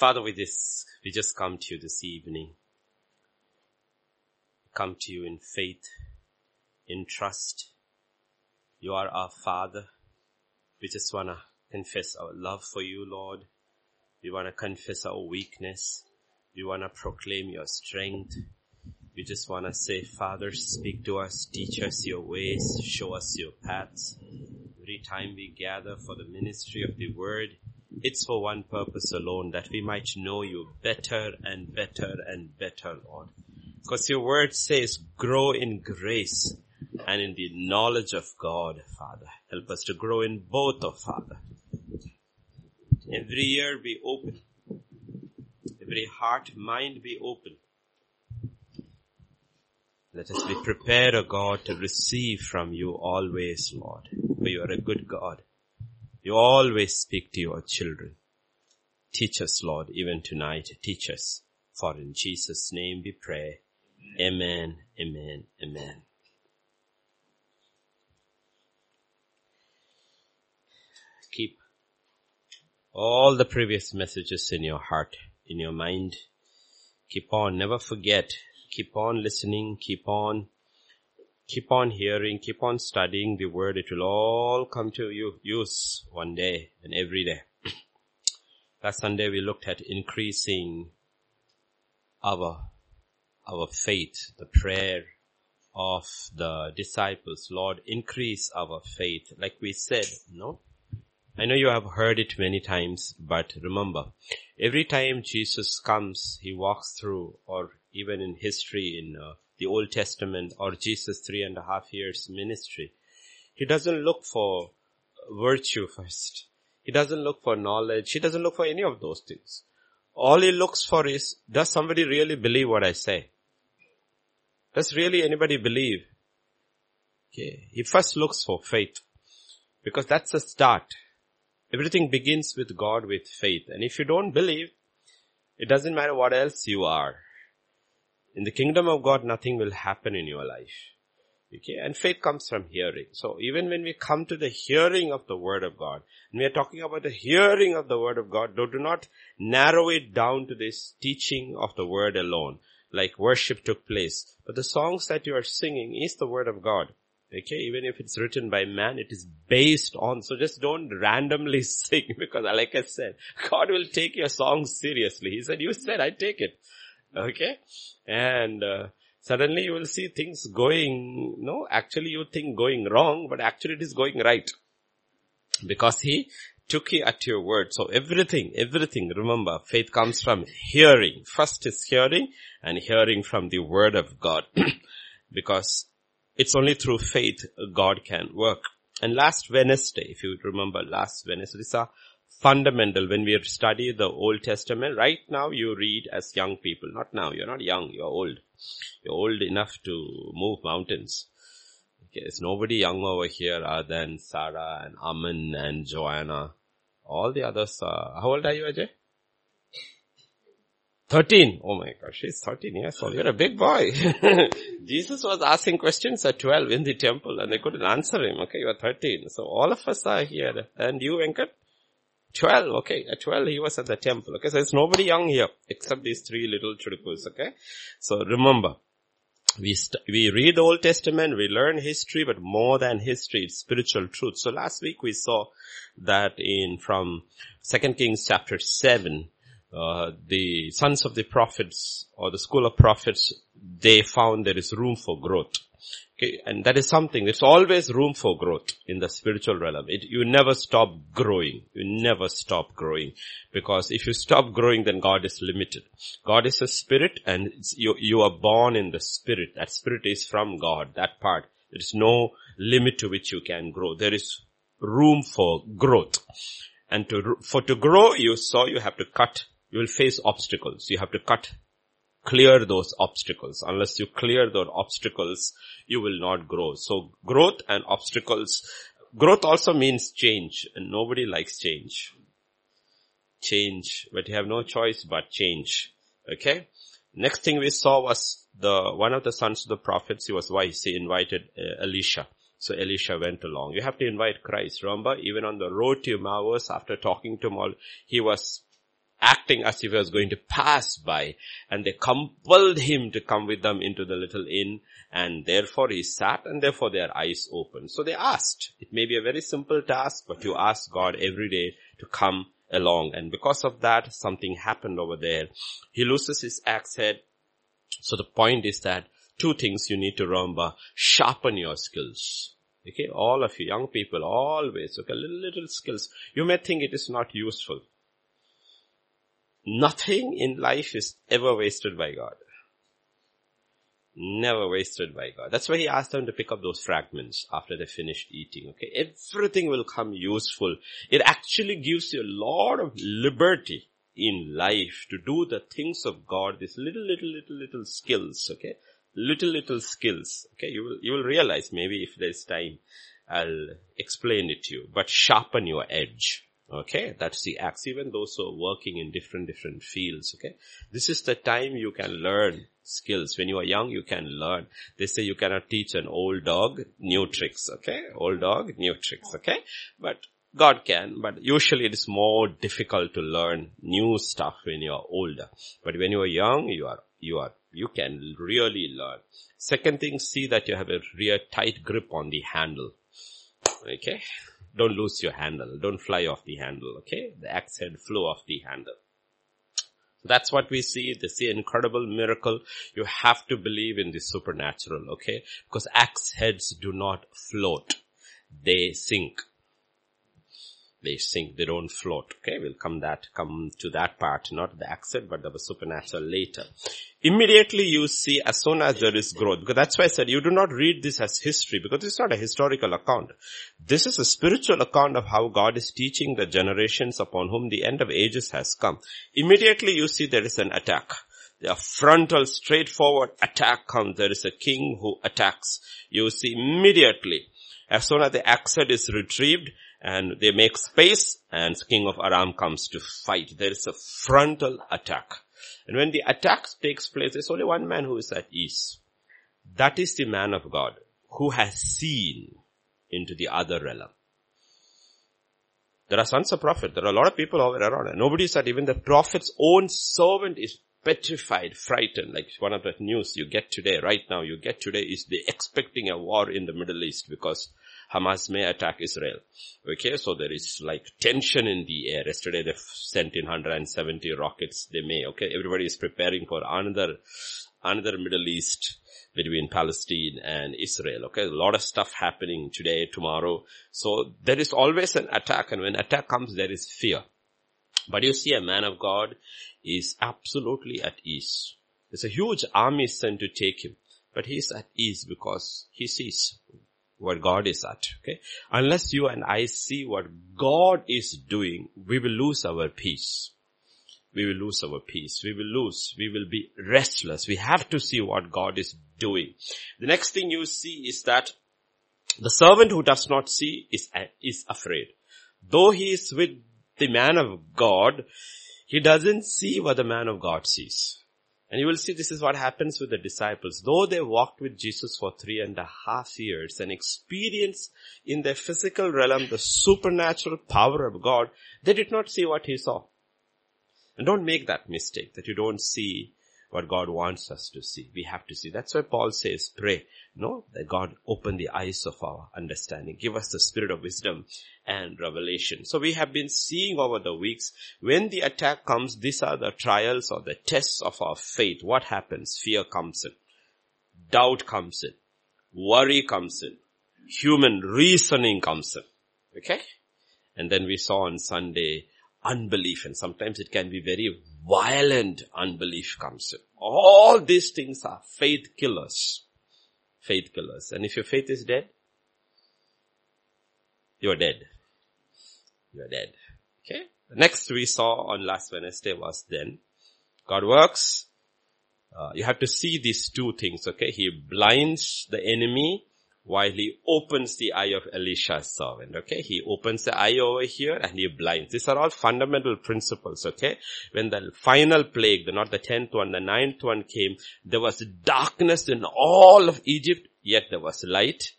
Father, we this, we just come to you this evening. Come to you in faith, in trust. You are our Father. We just want to confess our love for you, Lord. We want to confess our weakness. We want to proclaim your strength. We just want to say, Father, speak to us, teach us your ways, show us your paths. Every time we gather for the ministry of the word, it's for one purpose alone, that we might know you better and better and better, Lord. Because your word says, grow in grace and in the knowledge of God, Father. Help us to grow in both, oh Father. Every ear be open. Every heart, mind be open. Let us be prepared, O oh God, to receive from you always, Lord. For you are a good God. You always speak to your children. Teach us, Lord, even tonight. Teach us. For in Jesus' name we pray. Amen, amen, amen. Keep all the previous messages in your heart, in your mind. Keep on, never forget. Keep on listening, keep on keep on hearing, keep on studying the word. It will all come to you use one day and every day. Last Sunday we looked at increasing our, our faith, the prayer of the disciples. Lord, increase our faith. Like we said, no? I know you have heard it many times, but remember, every time Jesus comes, He walks through, or even in history in uh, the Old Testament or Jesus three and a half years ministry. He doesn't look for virtue first. He doesn't look for knowledge. He doesn't look for any of those things. All he looks for is, does somebody really believe what I say? Does really anybody believe? Okay. He first looks for faith because that's the start. Everything begins with God with faith. And if you don't believe, it doesn't matter what else you are. In the kingdom of God, nothing will happen in your life. Okay, and faith comes from hearing. So even when we come to the hearing of the word of God, and we are talking about the hearing of the word of God, do, do not narrow it down to this teaching of the word alone, like worship took place. But the songs that you are singing is the word of God. Okay, even if it's written by man, it is based on, so just don't randomly sing because like I said, God will take your songs seriously. He said, you said, I take it. Okay? And uh, suddenly you will see things going, no, actually you think going wrong, but actually it is going right. Because he took you at your word. So everything, everything, remember, faith comes from hearing. First is hearing and hearing from the word of God. because it's only through faith God can work. And last Wednesday, if you remember last Wednesday, are fundamental when we study the Old Testament. Right now you read as young people. Not now, you're not young, you're old. You're old enough to move mountains. Okay, there's nobody young over here other than Sarah and Aman and Joanna. All the others are, how old are you Ajay? 13. Oh my gosh, she's 13 years old. You're a big boy. Jesus was asking questions at 12 in the temple and they couldn't answer him. Okay, you're 13. So all of us are here. And you, Venkat? 12, okay. At 12 he was at the temple, okay. So there's nobody young here except these three little chudukus, okay. So remember, we we read the Old Testament, we learn history, but more than history, it's spiritual truth. So last week we saw that in from Second Kings chapter 7, uh, the sons of the prophets or the school of prophets, they found there is room for growth. Okay, and that is something, there's always room for growth in the spiritual realm. It, you never stop growing. You never stop growing. Because if you stop growing, then God is limited. God is a spirit and you, you are born in the spirit. That spirit is from God, that part. There is no limit to which you can grow. There is room for growth. And to, for to grow, you saw you have to cut, you will face obstacles. You have to cut clear those obstacles. Unless you clear those obstacles, you will not grow. So growth and obstacles, growth also means change and nobody likes change. Change, but you have no choice but change. Okay? Next thing we saw was the, one of the sons of the prophets, he was wise, he invited uh, Elisha. So Elisha went along. You have to invite Christ. Remember, even on the road to Emmaus, after talking to him all, he was acting as if he was going to pass by and they compelled him to come with them into the little inn and therefore he sat and therefore their eyes opened. So they asked. It may be a very simple task, but you ask God every day to come along and because of that something happened over there. He loses his axe head. So the point is that two things you need to remember. Sharpen your skills. Okay, all of you young people, always, okay, little, little skills. You may think it is not useful. Nothing in life is ever wasted by God. Never wasted by God. That's why he asked them to pick up those fragments after they finished eating. Okay. Everything will come useful. It actually gives you a lot of liberty in life to do the things of God, these little, little, little, little skills. Okay. Little, little skills. Okay. You will, you will realize maybe if there's time, I'll explain it to you, but sharpen your edge. Okay, that's the axe. Even those who are working in different, different fields. Okay, this is the time you can learn skills. When you are young, you can learn. They say you cannot teach an old dog new tricks. Okay, old dog, new tricks. Okay, but God can, but usually it is more difficult to learn new stuff when you are older. But when you are young, you are, you are, you can really learn. Second thing, see that you have a real tight grip on the handle. Okay. Don't lose your handle. Don't fly off the handle. Okay. The axe head flew off the handle. So That's what we see. This incredible miracle. You have to believe in the supernatural. Okay. Because axe heads do not float. They sink. They sink. They don't float. Okay. We'll come that, come to that part. Not the head, but the supernatural later immediately you see as soon as there is growth, because that's why I said you do not read this as history, because it's not a historical account. This is a spiritual account of how God is teaching the generations upon whom the end of ages has come. Immediately you see there is an attack. A frontal, straightforward attack comes. There is a king who attacks. You see immediately, as soon as the axe is retrieved, and they make space, and king of Aram comes to fight. There is a frontal attack. And when the attack takes place, there's only one man who is at ease. That is the man of God who has seen into the other realm. There are sons of prophet. There are a lot of people over around. And nobody said even the prophet's own servant is petrified, frightened. Like one of the news you get today, right now you get today is they expecting a war in the Middle East because Hamas may attack Israel. Okay, so there is like tension in the air. Yesterday they sent in 170 rockets. They may, okay, everybody is preparing for another, another Middle East between Palestine and Israel. Okay, a lot of stuff happening today, tomorrow. So there is always an attack and when attack comes there is fear. But you see a man of God is absolutely at ease. There's a huge army sent to take him, but he's at ease because he sees what God is at. Okay. Unless you and I see what God is doing, we will lose our peace. We will lose our peace. We will lose. We will be restless. We have to see what God is doing. The next thing you see is that the servant who does not see is, is afraid. Though he is with the man of God, he doesn't see what the man of God sees. And you will see this is what happens with the disciples. Though they walked with Jesus for three and a half years and experienced in their physical realm the supernatural power of God, they did not see what he saw. And don't make that mistake that you don't see what God wants us to see. We have to see. That's why Paul says, pray. No, that God open the eyes of our understanding. Give us the spirit of wisdom and revelation. So we have been seeing over the weeks, when the attack comes, these are the trials or the tests of our faith. What happens? Fear comes in. Doubt comes in. Worry comes in. Human reasoning comes in. Okay? And then we saw on Sunday, unbelief and sometimes it can be very violent unbelief comes in. All these things are faith killers. Faith killers. And if your faith is dead, you're dead. You're dead. Okay? The next we saw on last Wednesday was then God works. Uh, you have to see these two things, okay? He blinds the enemy while he opens the eye of Elisha's servant, okay? He opens the eye over here and he blinds. These are all fundamental principles, okay? When the final plague, not the tenth one, the ninth one came, there was darkness in all of Egypt, yet there was light.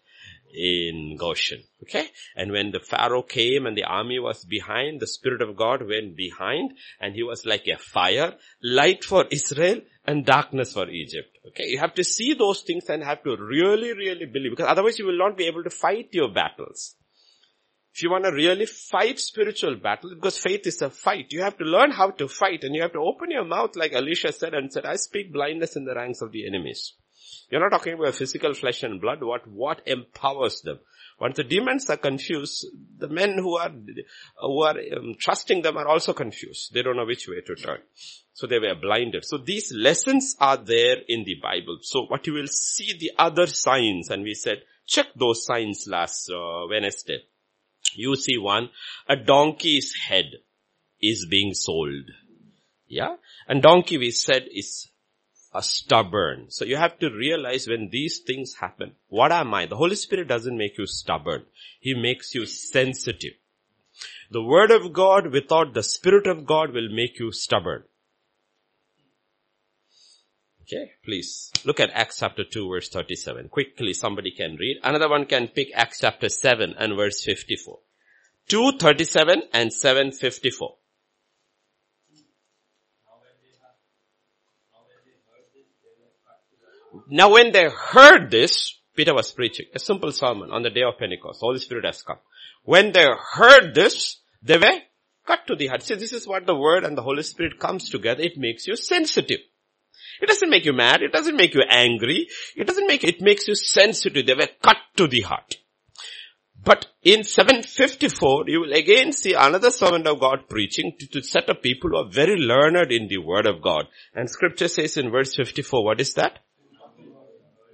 in Goshen. Okay? And when the Pharaoh came and the army was behind, the Spirit of God went behind and he was like a fire, light for Israel and darkness for Egypt. Okay? You have to see those things and have to really, really believe because otherwise you will not be able to fight your battles. If you want to really fight spiritual battle, because faith is a fight, you have to learn how to fight and you have to open your mouth like Elisha said and said, I speak blindness in the ranks of the enemies. You're not talking about physical flesh and blood, what, what empowers them. Once the demons are confused, the men who are, who are um, trusting them are also confused. They don't know which way to turn. So they were blinded. So these lessons are there in the Bible. So what you will see the other signs and we said, check those signs last uh, Wednesday. You see one, a donkey's head is being sold. Yeah. And donkey we said is a stubborn. So you have to realize when these things happen, what am I? The Holy Spirit doesn't make you stubborn. He makes you sensitive. The word of God without the Spirit of God will make you stubborn. Okay, please look at Acts chapter 2 verse 37. Quickly somebody can read. Another one can pick Acts chapter 7 and verse 54. 237 and 754. Now when they heard this, Peter was preaching a simple sermon on the day of Pentecost. Holy Spirit has come. When they heard this, they were cut to the heart. See, this is what the word and the Holy Spirit comes together. It makes you sensitive. It doesn't make you mad. It doesn't make you angry. It doesn't make, it makes you sensitive. They were cut to the heart. But in 754, you will again see another servant of God preaching to, to set up people who are very learned in the word of God. And scripture says in verse 54, what is that?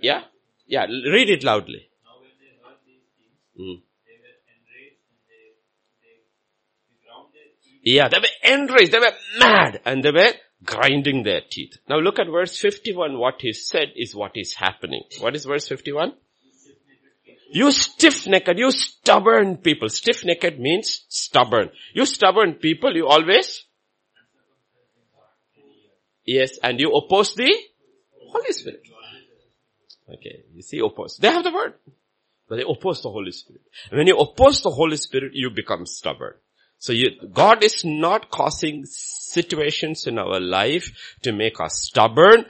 Yeah? Yeah, read it loudly. Mm. Yeah, they were enraged, they were mad, and they were grinding their teeth. Now look at verse 51, what he said is what is happening. What is verse 51? You stiff-necked, you stubborn people. Stiff-necked means stubborn. You stubborn people, you always? Yes, and you oppose the Holy Spirit. Okay, you see oppose. They have the word, but they oppose the Holy Spirit. And when you oppose the Holy Spirit, you become stubborn. So you, God is not causing situations in our life to make us stubborn,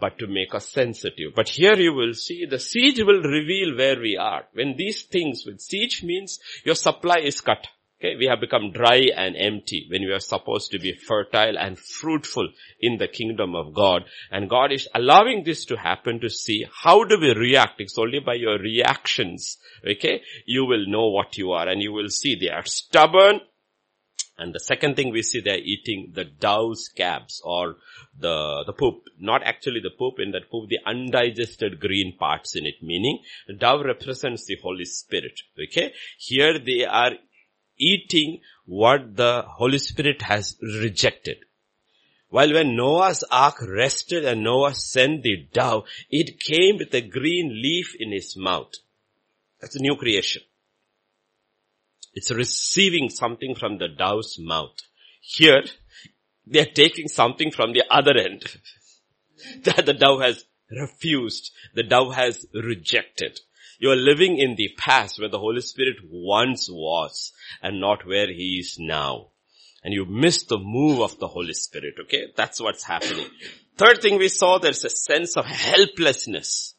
but to make us sensitive. But here you will see the siege will reveal where we are. When these things, with siege means your supply is cut. Okay, we have become dry and empty when we are supposed to be fertile and fruitful in the kingdom of God. And God is allowing this to happen to see how do we react. It's only by your reactions, okay, you will know what you are and you will see they are stubborn, and the second thing we see they're eating the dove's scabs or the, the poop. Not actually the poop in that poop, the undigested green parts in it. Meaning, the dove represents the Holy Spirit. Okay? Here they are eating what the Holy Spirit has rejected. While when Noah's ark rested and Noah sent the dove, it came with a green leaf in his mouth. That's a new creation. It's receiving something from the dove's mouth. Here, they're taking something from the other end that the dove has refused. The dove has rejected. You are living in the past where the Holy Spirit once was and not where He is now. And you miss the move of the Holy Spirit, okay? That's what's happening. Third thing we saw, there's a sense of helplessness.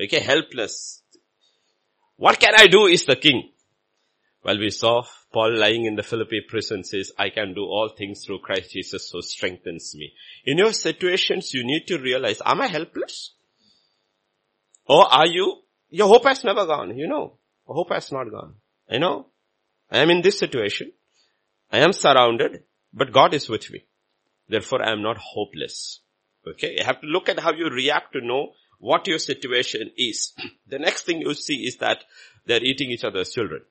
Okay, helpless. What can I do is the king. Well, we saw Paul lying in the Philippi prison says, I can do all things through Christ Jesus who strengthens me. In your situations, you need to realize, am I helpless? Or are you, your hope has never gone, you know. Hope has not gone. I know. I am in this situation. I am surrounded, but God is with me. Therefore, I am not hopeless. Okay. You have to look at how you react to know what your situation is. the next thing you see is that they're eating each other's children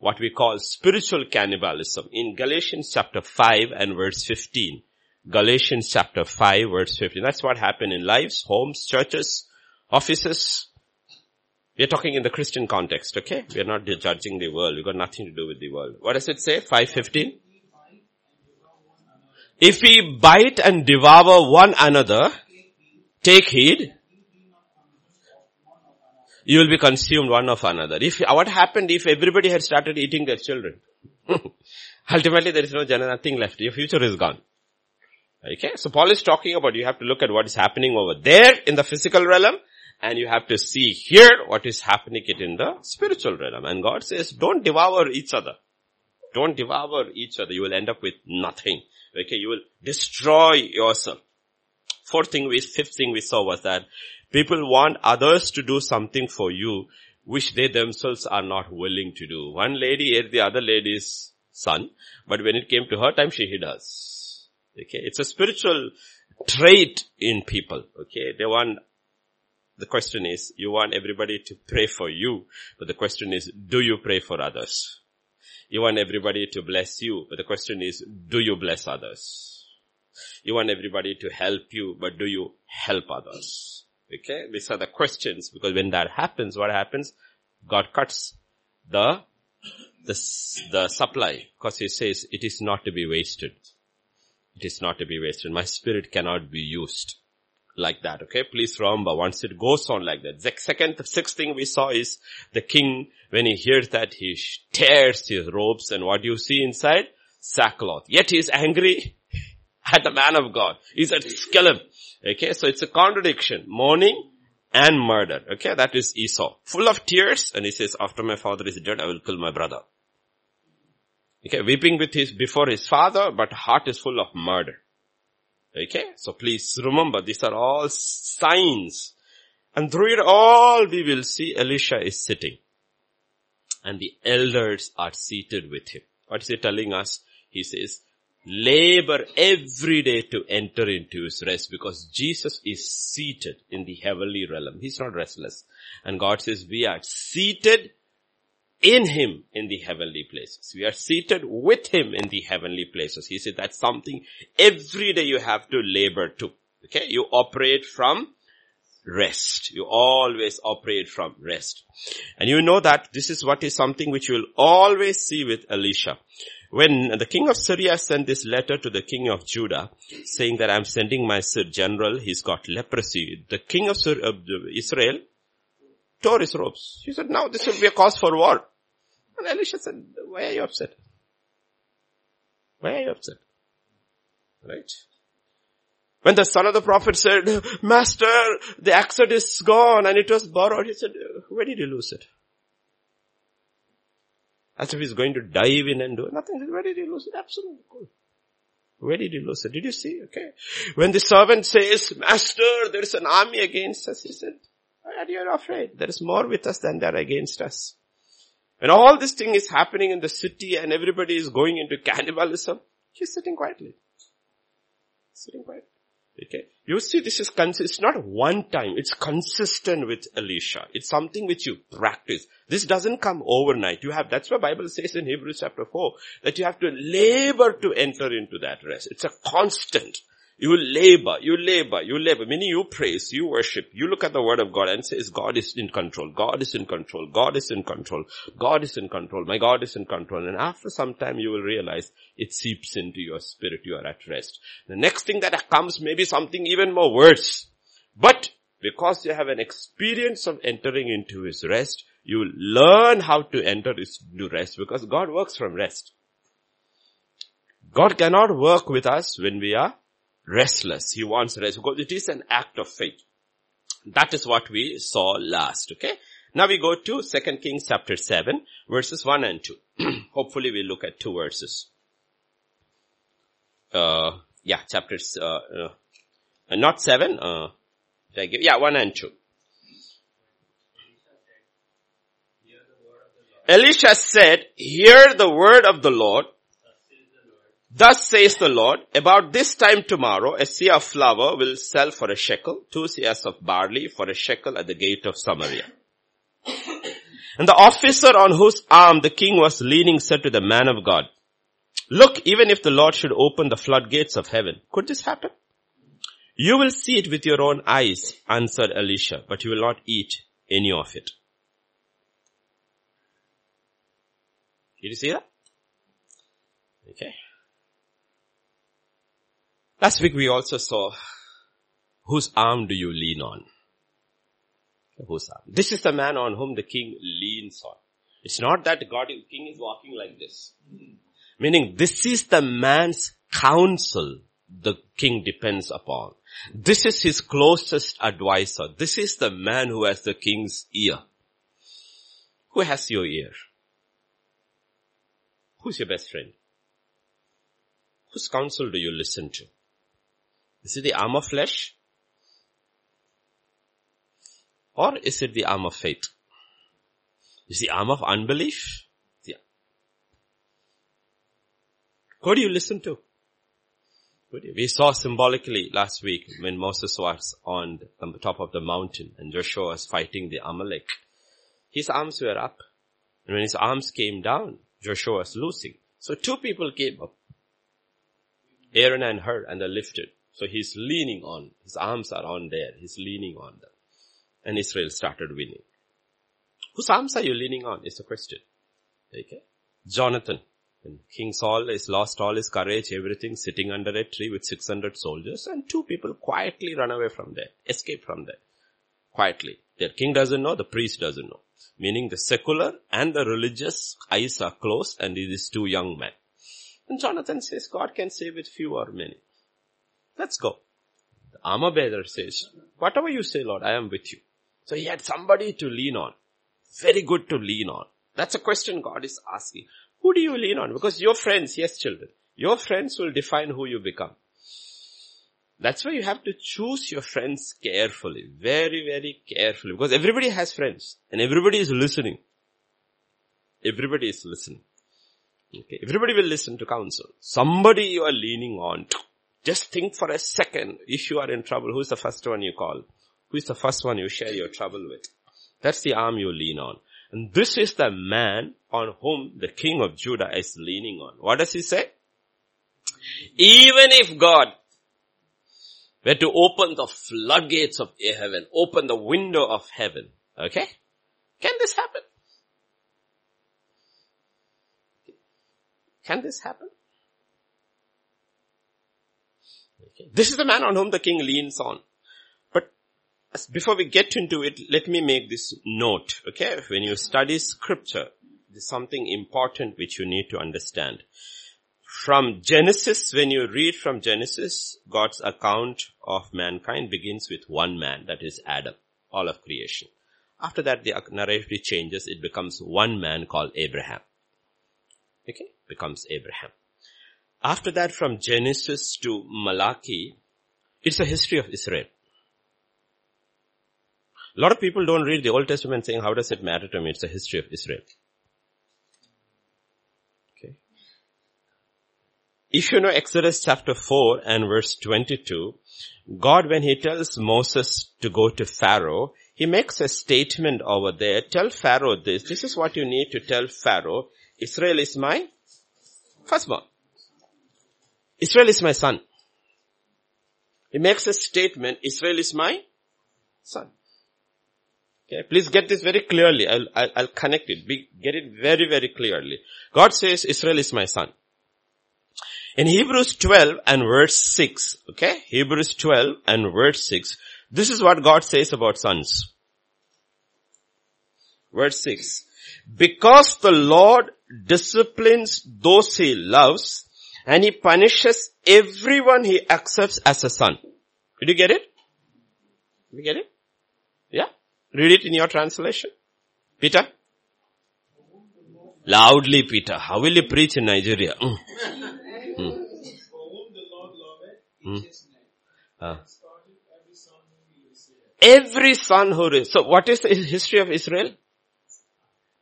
what we call spiritual cannibalism in Galatians chapter 5 and verse 15. Galatians chapter 5 verse 15. That's what happened in lives, homes, churches, offices. We are talking in the Christian context, okay? We are not judging the world. We've got nothing to do with the world. What does it say? 515? If we bite and devour one another, take heed you will be consumed one of another. If, what happened if everybody had started eating their children? Ultimately there is no jana, nothing left. Your future is gone. Okay, so Paul is talking about you have to look at what is happening over there in the physical realm and you have to see here what is happening it in the spiritual realm. And God says, don't devour each other. Don't devour each other. You will end up with nothing. Okay, you will destroy yourself. Fourth thing we, fifth thing we saw was that people want others to do something for you which they themselves are not willing to do. One lady ate the other lady's son, but when it came to her time, she hid us. Okay, it's a spiritual trait in people. Okay, they want the question is, you want everybody to pray for you, but the question is, do you pray for others? You want everybody to bless you, but the question is, do you bless others? You want everybody to help you, but do you help others? Okay, these are the questions because when that happens, what happens? God cuts the, the, the supply because he says it is not to be wasted. It is not to be wasted. My spirit cannot be used like that. Okay. Please remember once it goes on like that. The second, the sixth thing we saw is the king, when he hears that, he tears his robes and what do you see inside? Sackcloth. Yet he is angry at the man of God. He said, kill him. Okay. So it's a contradiction. Mourning and murder. Okay. That is Esau. Full of tears and he says, after my father is dead, I will kill my brother. Okay. Weeping with his, before his father, but heart is full of murder. Okay, so please remember these are all signs. And through it all we will see Elisha is sitting. And the elders are seated with him. What is he telling us? He says, labor every day to enter into his rest because Jesus is seated in the heavenly realm. He's not restless. And God says we are seated in him in the heavenly places. We are seated with him in the heavenly places. He said that's something every day you have to labor to. Okay. You operate from rest. You always operate from rest. And you know that this is what is something which you will always see with Elisha. When the king of Syria sent this letter to the king of Judah saying that I'm sending my general, he's got leprosy. The king of Israel tore his robes. He said, now this will be a cause for war. And Elisha said, why are you upset? Why are you upset? Right? When the son of the prophet said, Master, the accent is gone and it was borrowed, he said, where did you lose it? As if he's going to dive in and do nothing. Where did he lose it? Absolutely cool. Where did he lose it? Did you see? Okay. When the servant says, Master, there is an army against us, he said, are you afraid? There is more with us than there against us. When all this thing is happening in the city and everybody is going into cannibalism, he's sitting quietly. Sitting quietly. Okay. You see this is, cons- it's not one time, it's consistent with Elisha. It's something which you practice. This doesn't come overnight. You have, that's what Bible says in Hebrews chapter 4, that you have to labor to enter into that rest. It's a constant. You labor, you labor, you labor. Meaning you praise, you worship, you look at the word of God and says, God is in control, God is in control, God is in control, God is in control, my God is in control. And after some time you will realize it seeps into your spirit, you are at rest. The next thing that comes may be something even more worse. But because you have an experience of entering into his rest, you learn how to enter his rest because God works from rest. God cannot work with us when we are restless. He wants rest because it is an act of faith. That is what we saw last, okay? Now we go to 2 Kings chapter 7 verses 1 and 2. Hopefully we look at two verses. Uh, yeah, chapters, uh, uh, not 7, uh, yeah, 1 and 2. Elisha said, hear the word of the Lord. Thus says the Lord, about this time tomorrow, a seah of flour will sell for a shekel, two seahs of barley for a shekel at the gate of Samaria. And the officer on whose arm the king was leaning said to the man of God, look, even if the Lord should open the floodgates of heaven, could this happen? You will see it with your own eyes, answered Elisha, but you will not eat any of it. Did you see that? Okay. Last week we also saw whose arm do you lean on? Husam. This is the man on whom the king leans on. It's not that God, king is walking like this. Meaning this is the man's counsel the king depends upon. This is his closest advisor. This is the man who has the king's ear. Who has your ear? Who's your best friend? Whose counsel do you listen to? Is it the arm of flesh? Or is it the arm of faith? Is the arm of unbelief? Yeah. Who do you listen to? We saw symbolically last week when Moses was on the top of the mountain and Joshua was fighting the Amalek. His arms were up. And when his arms came down, Joshua was losing. So two people came up. Aaron and Hur and they lifted. So he's leaning on, his arms are on there, he's leaning on them. And Israel started winning. Whose arms are you leaning on is the question. Okay. Jonathan. And King Saul has lost all his courage, everything, sitting under a tree with 600 soldiers and two people quietly run away from there, escape from there. Quietly. Their king doesn't know, the priest doesn't know. Meaning the secular and the religious eyes are closed and these two young men. And Jonathan says, God can save with few or many. Let's go. The armor bearer says, whatever you say, Lord, I am with you. So he had somebody to lean on. Very good to lean on. That's a question God is asking. Who do you lean on? Because your friends, yes children, your friends will define who you become. That's why you have to choose your friends carefully, very, very carefully, because everybody has friends and everybody is listening. Everybody is listening. Okay, everybody will listen to counsel. Somebody you are leaning on to. Just think for a second, if you are in trouble, who's the first one you call? Who is the first one you share your trouble with? That's the arm you lean on. And this is the man on whom the king of Judah is leaning on. What does he say? Even if God were to open the floodgates of heaven, open the window of heaven, okay? Can this happen? Can this happen? Okay. This is the man on whom the king leans on But before we get into it, let me make this note, okay? When you study scripture, there's something important which you need to understand. From Genesis, when you read from Genesis, God's account of mankind begins with one man, that is Adam, all of creation. After that, the narrative changes, it becomes one man called Abraham. Okay? Becomes Abraham. After that, from Genesis to Malachi, it's a history of Israel. A lot of people don't read the Old Testament saying, how does it matter to me? It's a history of Israel. Okay. If you know Exodus chapter 4 and verse 22, God when he tells Moses to go to Pharaoh, he makes a statement over there. Tell Pharaoh this. This is what you need to tell Pharaoh. Israel is my firstborn. Israel is my son. He makes a statement, Israel is my son. Okay, please get this very clearly. I'll, I'll, I'll connect it. Get it very, very clearly. God says Israel is my son. In Hebrews 12 and verse 6, okay, Hebrews 12 and verse 6, this is what God says about sons. Verse 6, because the Lord disciplines those he loves and he punishes everyone he accepts as a son. Did you get it? Did you get it? Yeah? Read it in your translation. Peter? Loudly, Peter. How will you preach in Nigeria? Mm. Mm. Uh. Every son who is. So what is the history of Israel?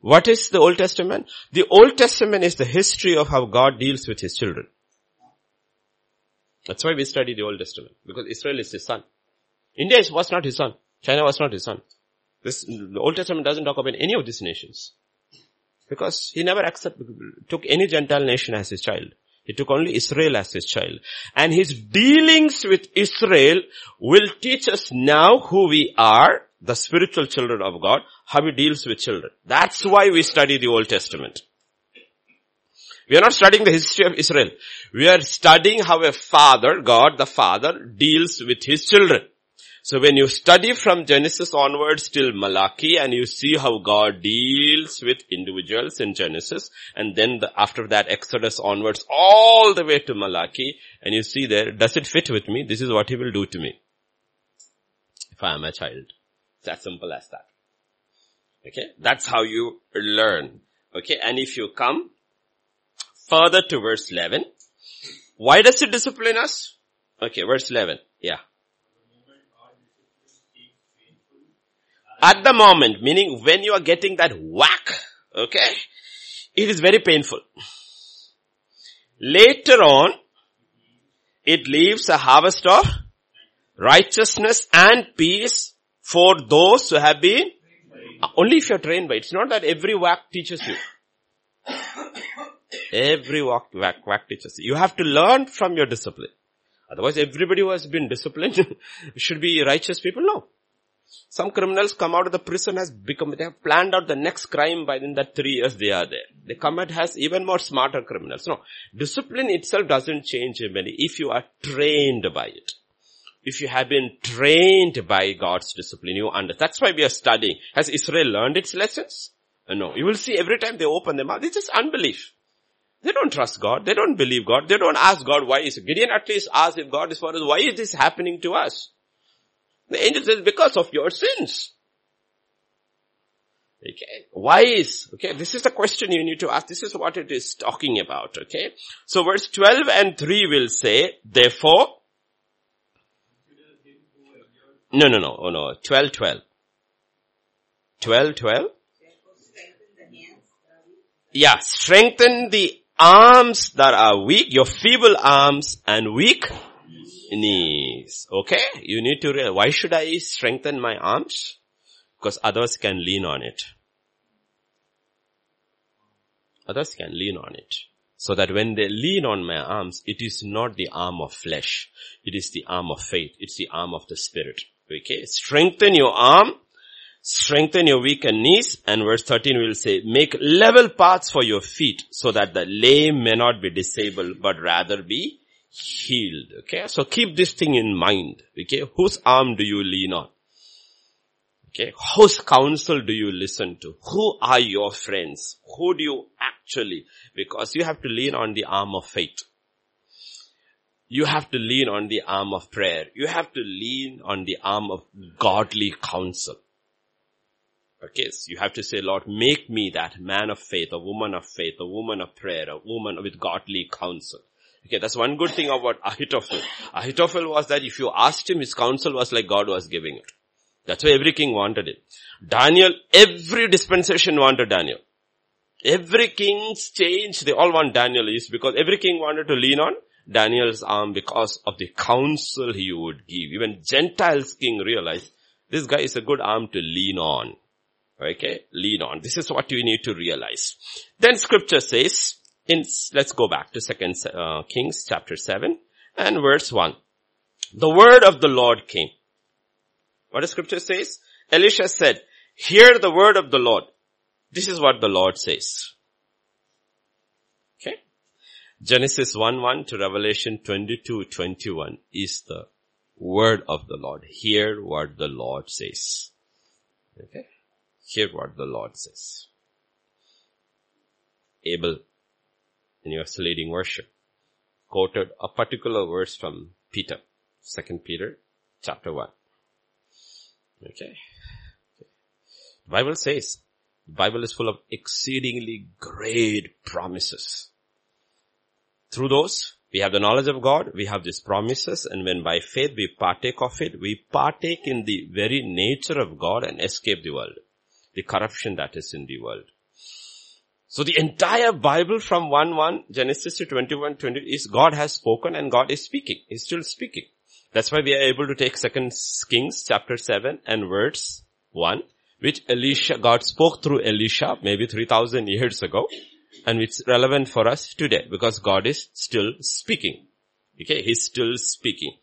What is the Old Testament? The Old Testament is the history of how God deals with his children. That's why we study the Old Testament. Because Israel is his son. India was not his son. China was not his son. This, the Old Testament doesn't talk about any of these nations. Because he never accept, took any Gentile nation as his child. He took only Israel as his child. And his dealings with Israel will teach us now who we are, the spiritual children of God, how he deals with children. That's why we study the Old Testament. We are not studying the history of Israel. We are studying how a father, God the father, deals with his children. So when you study from Genesis onwards till Malachi and you see how God deals with individuals in Genesis and then the, after that Exodus onwards all the way to Malachi and you see there, does it fit with me? This is what he will do to me. If I am a child. It's as simple as that. Okay. That's how you learn. Okay. And if you come further to verse 11, why does it discipline us? Okay. Verse 11. Yeah. At the moment, meaning when you are getting that whack, okay, it is very painful. Later on, it leaves a harvest of righteousness and peace for those who have been, only if you're trained by it. It's not that every whack teaches you. Every whack, whack, whack teaches you. You have to learn from your discipline. Otherwise everybody who has been disciplined should be righteous people. No. Some criminals come out of the prison has become, they have planned out the next crime by in that three years they are there. They come out has even more smarter criminals. No. Discipline itself doesn't change anybody if you are trained by it. If you have been trained by God's discipline, you understand. That's why we are studying. Has Israel learned its lessons? Uh, no. You will see every time they open their mouth, it's just unbelief. They don't trust God. They don't believe God. They don't ask God why is Gideon at least asked if God is for us, why is this happening to us? The angel says, because of your sins. Okay. Why is, okay, this is the question you need to ask. This is what it is talking about, okay. So verse 12 and 3 will say, therefore, no, no, no, oh no, 12, 12. 12, 12. Yeah, strengthen the arms that are weak, your feeble arms and weak knees. Okay? You need to realize, why should I strengthen my arms? Because others can lean on it. Others can lean on it. So that when they lean on my arms, it is not the arm of flesh. It is the arm of faith. It's the arm of the spirit. Okay? Strengthen your arm. Strengthen your weakened knees. And verse 13 will say, make level paths for your feet so that the lame may not be disabled, but rather be healed. Okay, so keep this thing in mind. Okay, whose arm do you lean on? Okay, whose counsel do you listen to? Who are your friends? Who do you actually, because you have to lean on the arm of faith. You have to lean on the arm of prayer. You have to lean on the arm of godly counsel. Okay, so you have to say, Lord, make me that man of faith, a woman of faith, a woman of prayer, a woman with godly counsel. Okay, that's one good thing about Ahithophel. Ahithophel was that if you asked him, his counsel was like God was giving it. That's why every king wanted it. Daniel, every dispensation wanted Daniel. Every king's change, they all want Daniel is because every king wanted to lean on Daniel's arm because of the counsel he would give. Even Gentiles king realized this guy is a good arm to lean on. Okay, lean on. This is what you need to realize. Then scripture says, in, let's go back to second uh, Kings chapter 7 and verse 1. The word of the Lord came. What does scripture says? Elisha said, hear the word of the Lord. This is what the Lord says. Genesis 1 1 to Revelation 22 21 is the word of the Lord. Hear what the Lord says. Okay. Hear what the Lord says. Abel in your leading worship, quoted a particular verse from Peter, second Peter chapter 1. Okay. The Bible says, the Bible is full of exceedingly great promises. Through those, we have the knowledge of God, we have these promises, and when by faith we partake of it, we partake in the very nature of God and escape the world, the corruption that is in the world. So the entire Bible from 1-1, Genesis to 21-20 is God has spoken and God is speaking. He's still speaking. That's why we are able to take second Kings chapter 7 and verse 1, which Elisha, God spoke through Elisha maybe 3000 years ago and it's relevant for us today because God is still speaking. Okay, He's still speaking.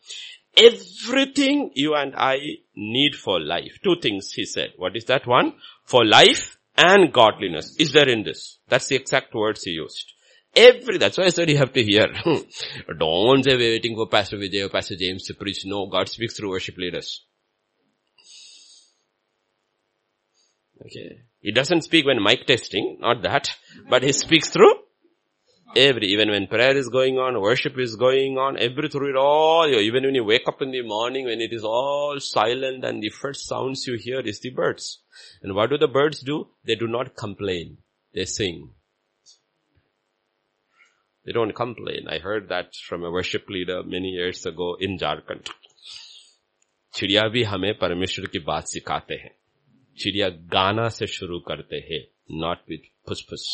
Everything you and I need for life. Two things He said. What is that one? For life and godliness is there in this. That's the exact words He used. Every, that's why I said you have to hear. Hmm. Don't say we're waiting for Pastor Vijay or Pastor James to preach. No, God speaks through worship leaders. Okay. He doesn't speak when mic testing, not that, but he speaks through every, even when prayer is going on, worship is going on, every through it all, even when you wake up in the morning when it is all silent and the first sounds you hear is the birds. And what do the birds do? They do not complain. They sing. They don't complain. I heard that from a worship leader many years ago in Jharkhand. चिड़िया भी हमें परमेश्वर की बात सिखाते हैं चिड़िया गाना से शुरू करते हैं नॉट विथ फुसफुस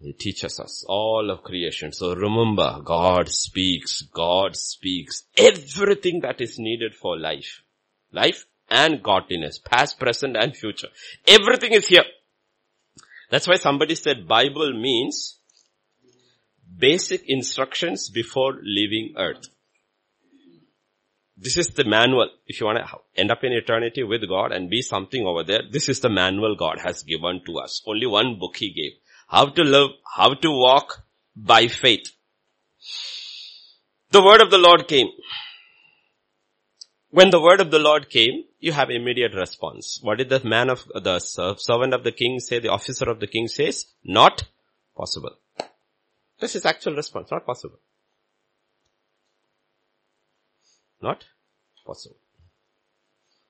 He teaches us all of creation. So remember, God speaks, God speaks everything that is needed for life. Life and godliness, past, present and future. Everything is here. That's why somebody said Bible means basic instructions before leaving earth. This is the manual. If you want to end up in eternity with God and be something over there, this is the manual God has given to us. Only one book He gave. How to live, how to walk by faith. The word of the Lord came. When the word of the Lord came, you have immediate response. What did the man of, the servant of the king say, the officer of the king says? Not possible. This is actual response, not possible. Not possible.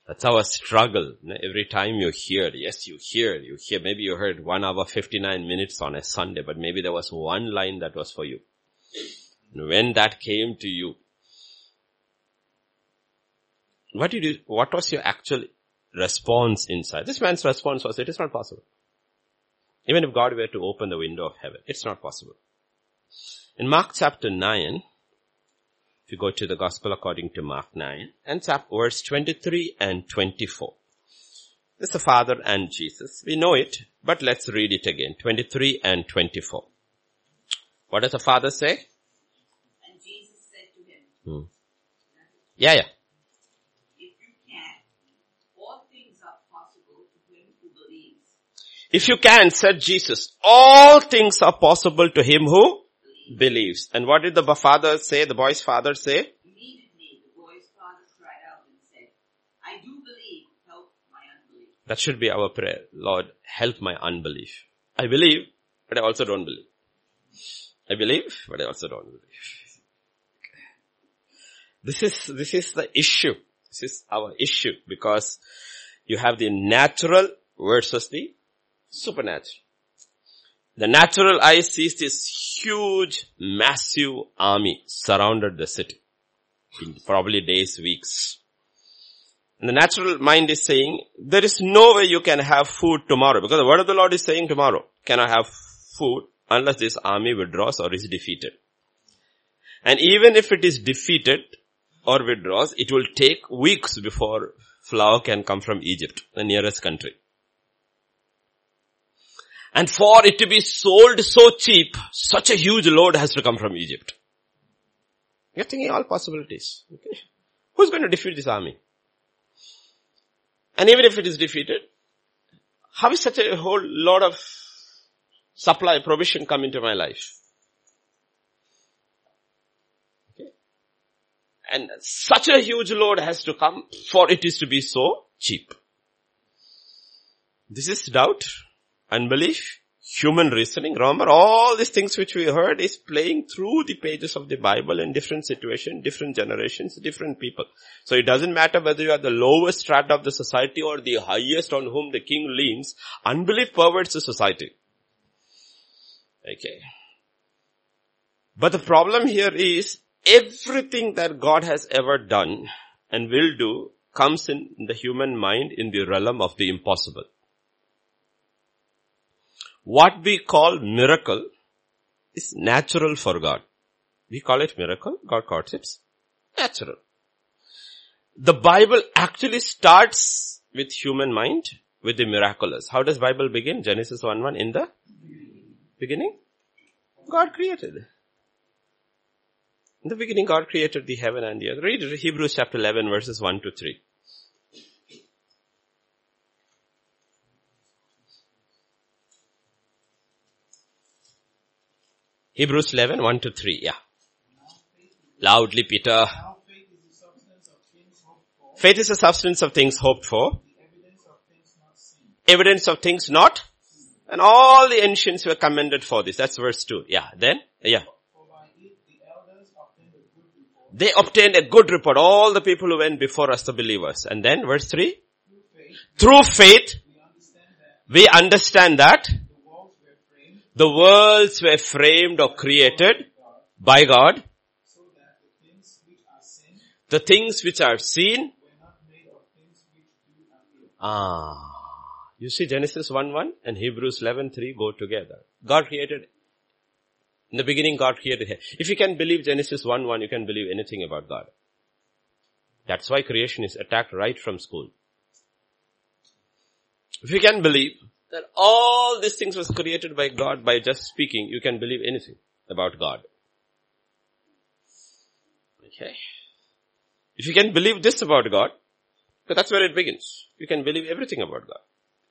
That's our struggle. Every time you hear, yes, you hear, you hear, maybe you heard one hour 59 minutes on a Sunday, but maybe there was one line that was for you. And when that came to you, what did you, what was your actual response inside? This man's response was, it is not possible. Even if God were to open the window of heaven, it's not possible. In Mark chapter 9, if you go to the gospel according to Mark 9 and chapter verse 23 and 24. This is the Father and Jesus. We know it, but let's read it again. 23 and 24. What does the Father say? And Jesus said to him, hmm. Yeah, yeah. If you can, all things are possible to him who believes. If you can, said Jesus, all things are possible to him who believes. And what did the father say, the boy's father say? Immediately the boy's father cried out and said, I do believe, help my unbelief. That should be our prayer. Lord, help my unbelief. I believe, but I also don't believe. I believe, but I also don't believe. This is, this is the issue. This is our issue because you have the natural versus the supernatural. The natural eye sees this huge, massive army surrounded the city. In probably days, weeks. And the natural mind is saying, there is no way you can have food tomorrow because the word of the Lord is saying tomorrow, cannot have food unless this army withdraws or is defeated. And even if it is defeated or withdraws, it will take weeks before flour can come from Egypt, the nearest country. And for it to be sold so cheap, such a huge load has to come from Egypt. You're thinking all possibilities. Okay. Who's going to defeat this army? And even if it is defeated, how is such a whole lot of supply, provision come into my life? Okay. And such a huge load has to come for it is to be so cheap. This is doubt unbelief, human reasoning. Remember all these things which we heard is playing through the pages of the Bible in different situations, different generations, different people. So it doesn't matter whether you are the lowest strata of the society or the highest on whom the king leans, unbelief perverts the society. Okay. But the problem here is everything that God has ever done and will do comes in the human mind in the realm of the impossible. What we call miracle is natural for God. We call it miracle. God calls it natural. The Bible actually starts with human mind, with the miraculous. How does Bible begin? Genesis 1-1 in the beginning? God created. In the beginning God created the heaven and the earth. Read Hebrews chapter 11 verses 1 to 3. Hebrews 11, 1 to 3, yeah. Loudly, Peter. Faith is the substance of things hoped for, evidence of things not, and all the ancients were commended for this. That's verse 2. Yeah, then, yeah. They obtained a good report. All the people who went before us, the believers. And then verse 3. Through faith, we understand that the worlds were framed or created by God. The things which are seen. Ah. You see Genesis 1-1 and Hebrews 11-3 go together. God created in the beginning God created If you can believe Genesis 1-1, you can believe anything about God. That's why creation is attacked right from school. If you can believe that all these things was created by God by just speaking, you can believe anything about God. Okay. If you can believe this about God, because that's where it begins. You can believe everything about God.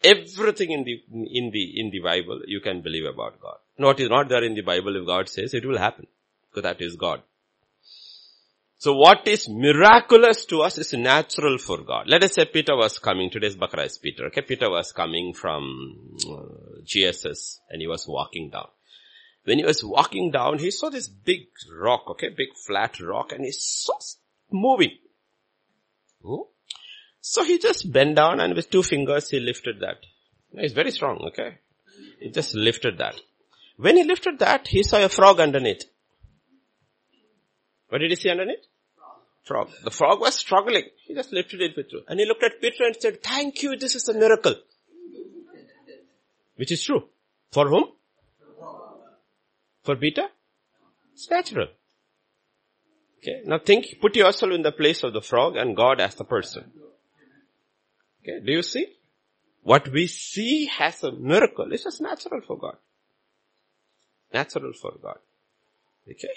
Everything in the, in the, in the Bible you can believe about God. What is not there in the Bible if God says it will happen. Because that is God. So what is miraculous to us is natural for God. Let us say Peter was coming, today's Bakra is Peter, okay? Peter was coming from uh, GSS and he was walking down. When he was walking down, he saw this big rock, okay? Big flat rock and he saw moving. Hmm? So he just bent down and with two fingers he lifted that. He's very strong, okay? He just lifted that. When he lifted that, he saw a frog underneath. What did he see underneath? Frog. The frog was struggling. He just lifted it with. And he looked at Peter and said, thank you, this is a miracle. Which is true. For whom? For Peter? It's natural. Okay, now think, put yourself in the place of the frog and God as the person. Okay, do you see? What we see has a miracle. It's just natural for God. Natural for God. Okay.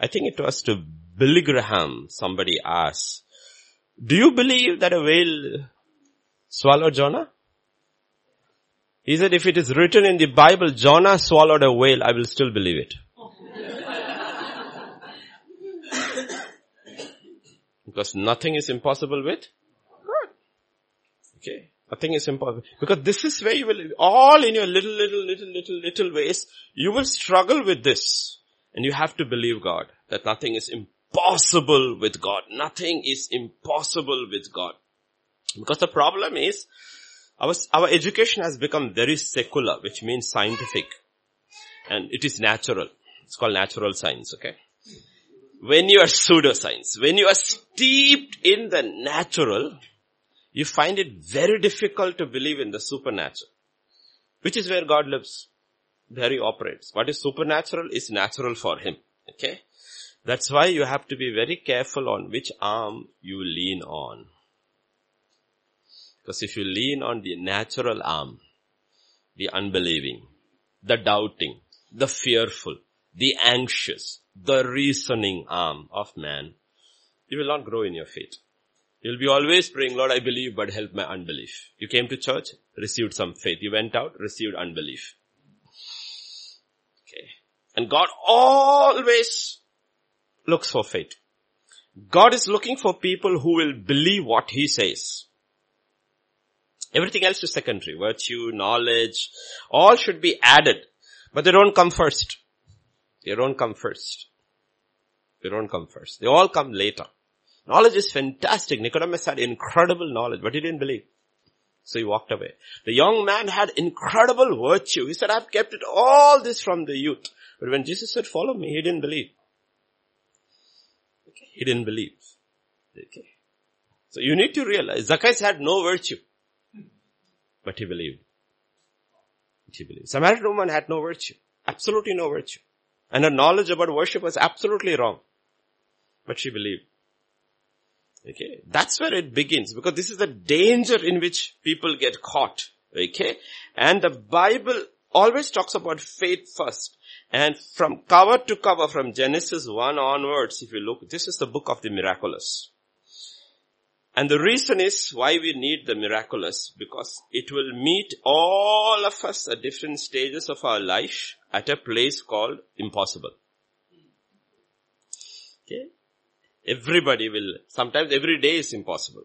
I think it was to Billy Graham, somebody asked, do you believe that a whale swallowed Jonah? He said, if it is written in the Bible, Jonah swallowed a whale, I will still believe it. because nothing is impossible with Okay. Nothing is impossible. Because this is where you will, all in your little, little, little, little, little ways, you will struggle with this. And you have to believe God. That nothing is impossible with God. Nothing is impossible with God. Because the problem is, our, our education has become very secular, which means scientific. And it is natural. It's called natural science, okay? When you are pseudoscience, when you are steeped in the natural, you find it very difficult to believe in the supernatural, which is where God lives, where He operates. What is supernatural is natural for Him. Okay? That's why you have to be very careful on which arm you lean on. Because if you lean on the natural arm, the unbelieving, the doubting, the fearful, the anxious, the reasoning arm of man, you will not grow in your faith. You'll be always praying, Lord, I believe, but help my unbelief. You came to church, received some faith. You went out, received unbelief. And God always looks for faith. God is looking for people who will believe what He says. Everything else is secondary. Virtue, knowledge, all should be added. But they don't come first. They don't come first. They don't come first. They all come later. Knowledge is fantastic. Nicodemus had incredible knowledge, but he didn't believe. So he walked away. The young man had incredible virtue. He said, I've kept it all this from the youth. But when Jesus said, follow me, he didn't believe. Okay. He didn't believe. Okay. So you need to realize Zacchaeus had no virtue. But he believed. He believed. Samaritan woman had no virtue. Absolutely no virtue. And her knowledge about worship was absolutely wrong. But she believed. Okay. That's where it begins because this is the danger in which people get caught. Okay. And the Bible always talks about faith first. And from cover to cover, from Genesis 1 onwards, if you look, this is the book of the miraculous. And the reason is why we need the miraculous, because it will meet all of us at different stages of our life at a place called impossible. Okay? Everybody will, sometimes every day is impossible.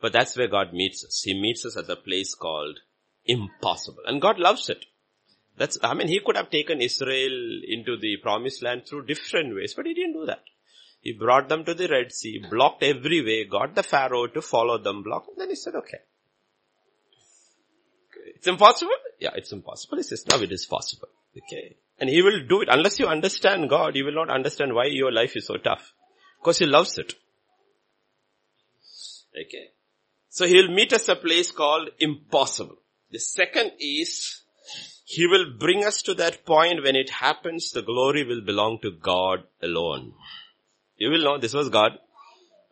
But that's where God meets us. He meets us at a place called impossible. And God loves it. That's, I mean, he could have taken Israel into the promised land through different ways, but he didn't do that. He brought them to the Red Sea, blocked every way, got the Pharaoh to follow them, blocked, and then he said, okay. It's impossible? Yeah, it's impossible. He says, now it is possible. Okay. And he will do it. Unless you understand God, you will not understand why your life is so tough. Because he loves it. Okay. So he will meet us a place called impossible. The second is, he will bring us to that point when it happens, the glory will belong to God alone. You will know this was God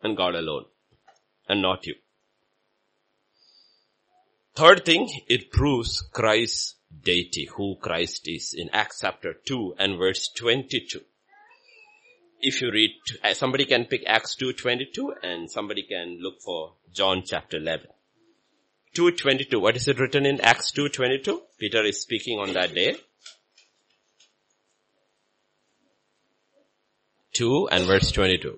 and God alone and not you. Third thing, it proves Christ's deity, who Christ is in Acts chapter 2 and verse 22. If you read, somebody can pick Acts 2.22 and somebody can look for John chapter 11. 2.22, what is it written in Acts 2.22? Peter is speaking on that day. 2 and verse 22.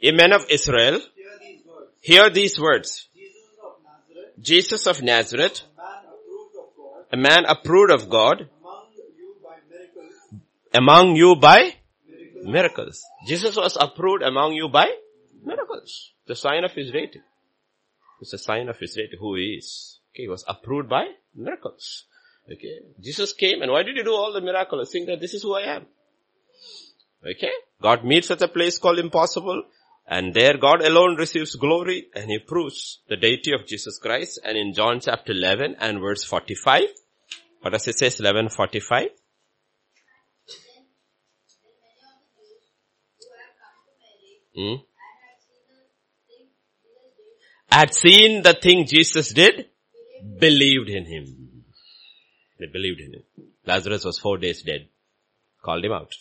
Ye men of Israel, hear these words. Jesus of Nazareth, a man approved of God, among you by miracles. Jesus was approved among you by miracles. The sign of his deity. It's a sign of his deity, who he is. Okay, he was approved by miracles. Okay, Jesus came and why did he do all the miracles? Saying that this is who I am. Okay, God meets at a place called impossible and there God alone receives glory and he proves the deity of Jesus Christ. And in John chapter 11 and verse 45, what does it say? 1145? Hmm? Had seen the thing Jesus did, believed in him. They believed in him. Lazarus was four days dead. Called him out.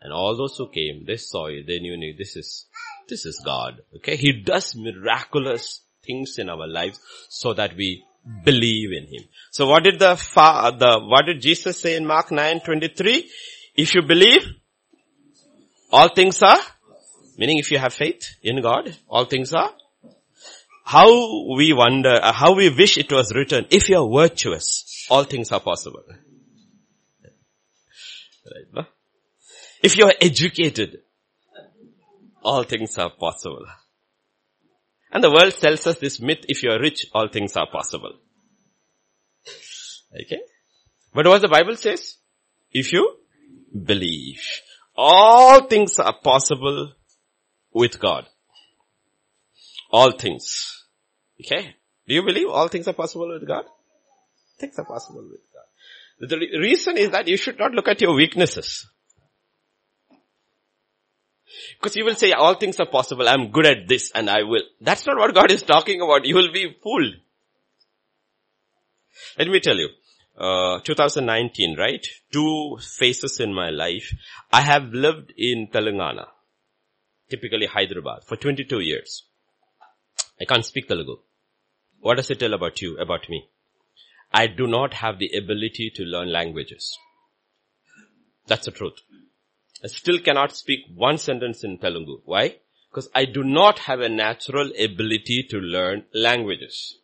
And all those who came, they saw it, they knew, knew this is this is God. Okay. He does miraculous things in our lives so that we believe in Him. So what did the, fa- the, what did Jesus say in Mark 9, 23? If you believe, all things are, meaning if you have faith in God, all things are, how we wonder, uh, how we wish it was written, if you are virtuous, all things are possible. Right? If you are educated, all things are possible. And the world tells us this myth, if you are rich, all things are possible. Okay? But what the Bible says? If you believe, all things are possible with God. All things. Okay? Do you believe all things are possible with God? Things are possible with God. The reason is that you should not look at your weaknesses. Because you will say all things are possible. I'm good at this and I will. That's not what God is talking about. You will be fooled. Let me tell you. Uh, 2019, right? Two phases in my life. I have lived in Telangana, typically Hyderabad, for 22 years. I can't speak Telugu. What does it tell about you, about me? I do not have the ability to learn languages. That's the truth. I still cannot speak one sentence in Telugu. Why? Because I do not have a natural ability to learn languages.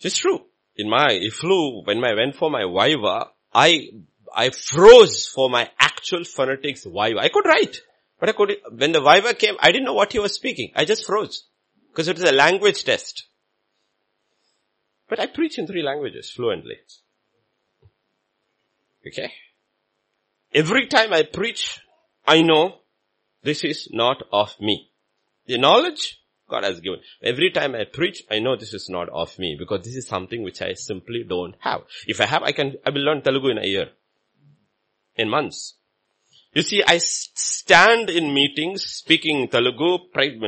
It's true. In my, I flew, when I went for my Viva, I, I froze for my actual phonetics Viva. I could write. But I could, when the Viva came, I didn't know what he was speaking. I just froze. Because it is a language test. But I preach in three languages fluently. Okay? Every time I preach, I know this is not of me. The knowledge God has given. Every time I preach, I know this is not of me because this is something which I simply don't have. If I have, I can, I will learn Telugu in a year. In months. You see, I stand in meetings speaking Telugu,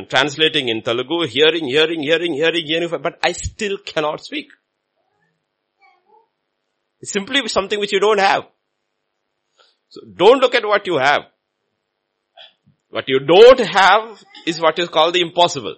translating in Telugu, hearing, hearing, hearing, hearing, hearing, but I still cannot speak. It's simply something which you don't have. So don't look at what you have. What you don't have is what is called the impossible.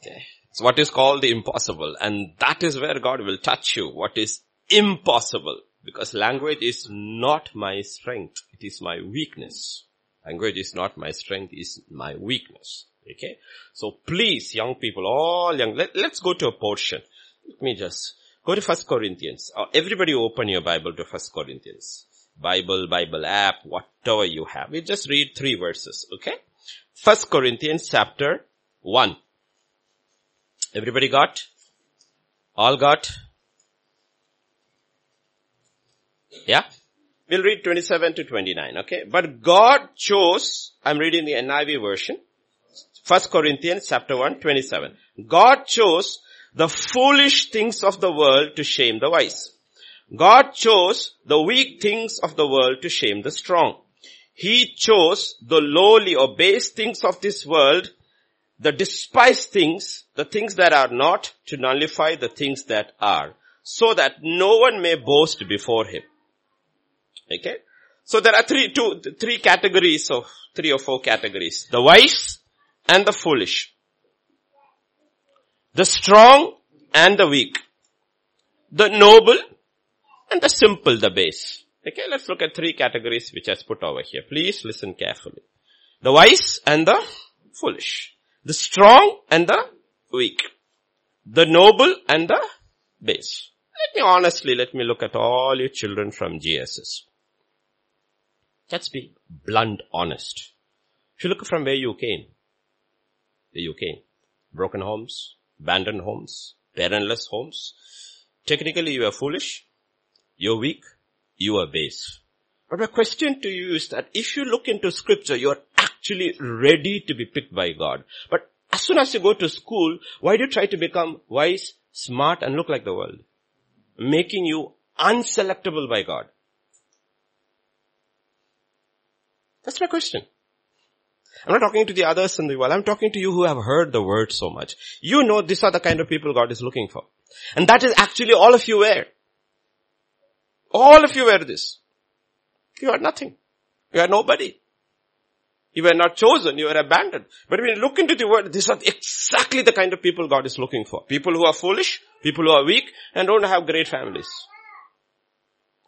Okay. It's what is called the impossible and that is where God will touch you. What is impossible? Because language is not my strength. It is my weakness. Language is not my strength, is my weakness. Okay. So please, young people, all young, let, let's go to a portion. Let me just go to First Corinthians. Uh, everybody open your Bible to First Corinthians. Bible, Bible app, whatever you have. We just read three verses. Okay. First Corinthians chapter 1. Everybody got? All got? Yeah? We'll read 27 to 29, okay? But God chose, I'm reading the NIV version, 1 Corinthians chapter 1, 27. God chose the foolish things of the world to shame the wise. God chose the weak things of the world to shame the strong. He chose the lowly or base things of this world, the despised things, the things that are not, to nullify the things that are, so that no one may boast before him. Okay? So there are three, two, three categories of, three or four categories. The wise and the foolish. The strong and the weak. The noble and the simple, the base. Okay, let's look at three categories which I've put over here. Please listen carefully. The wise and the foolish. The strong and the weak. The noble and the base. Let me honestly, let me look at all your children from GSS. Let's be blunt honest. If you look from where you came, where you came, broken homes, abandoned homes, parentless homes, technically you are foolish, you're weak, you are base. But my question to you is that if you look into scripture, you're actually ready to be picked by God. But as soon as you go to school, why do you try to become wise, smart, and look like the world? Making you unselectable by God. That's my question. I'm not talking to the others in the world. I'm talking to you who have heard the word so much. You know these are the kind of people God is looking for. And that is actually all of you wear. All of you wear this. You are nothing. You are nobody. You were not chosen. You were abandoned. But when you look into the word, these are exactly the kind of people God is looking for. People who are foolish, people who are weak, and don't have great families.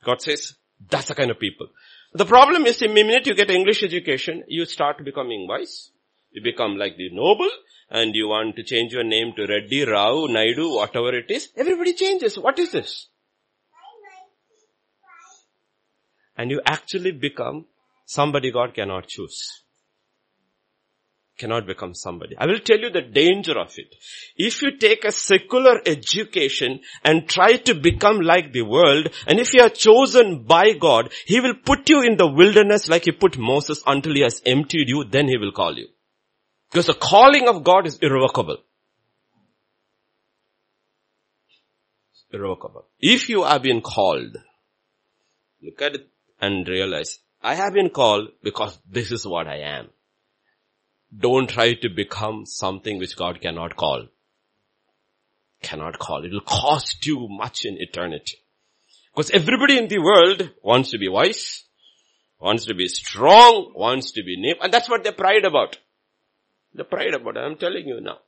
God says, that's the kind of people. The problem is the minute you get English education, you start becoming wise. You become like the noble and you want to change your name to Reddy, Rao, Naidu, whatever it is. Everybody changes. What is this? And you actually become somebody God cannot choose cannot become somebody. I will tell you the danger of it. If you take a secular education and try to become like the world, and if you are chosen by God, He will put you in the wilderness like He put Moses until He has emptied you, then He will call you. Because the calling of God is irrevocable. Irrevocable. If you have been called, look at it and realize, I have been called because this is what I am. Don't try to become something which God cannot call. Cannot call. It will cost you much in eternity. Because everybody in the world wants to be wise, wants to be strong, wants to be name, and that's what they're pride about. The pride about it. I'm telling you now.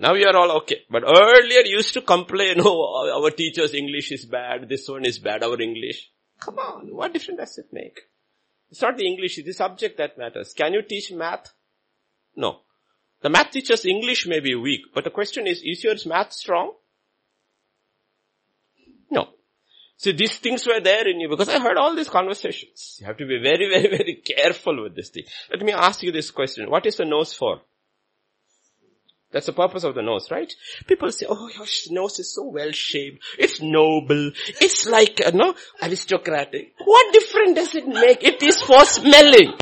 Now you are all okay. But earlier used to complain, oh, our teacher's English is bad, this one is bad, our English. Come on, what difference does it make? It's not the English, it's the subject that matters. Can you teach math? No. The math teacher's English may be weak, but the question is, is your math strong? No. See, these things were there in you because I heard all these conversations. You have to be very, very, very careful with this thing. Let me ask you this question. What is the nose for? That's the purpose of the nose, right? People say, oh, your nose is so well shaped. It's noble. It's like, you know, aristocratic. What difference does it make? It is for smelling.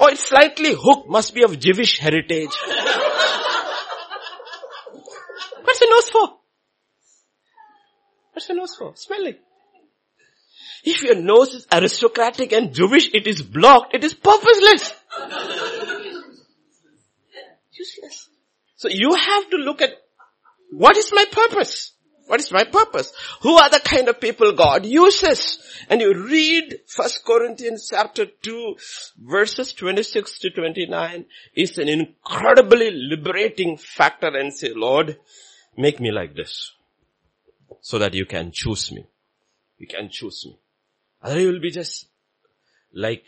Oh, it's slightly hooked, must be of Jewish heritage. What's the nose for? What's the nose for? Smelling. If your nose is aristocratic and Jewish, it is blocked, it is purposeless. Useless. So you have to look at what is my purpose? What is my purpose? Who are the kind of people God uses? And you read First Corinthians chapter 2 verses 26 to 29 is an incredibly liberating factor and say, Lord, make me like this so that you can choose me. You can choose me. Other you will be just like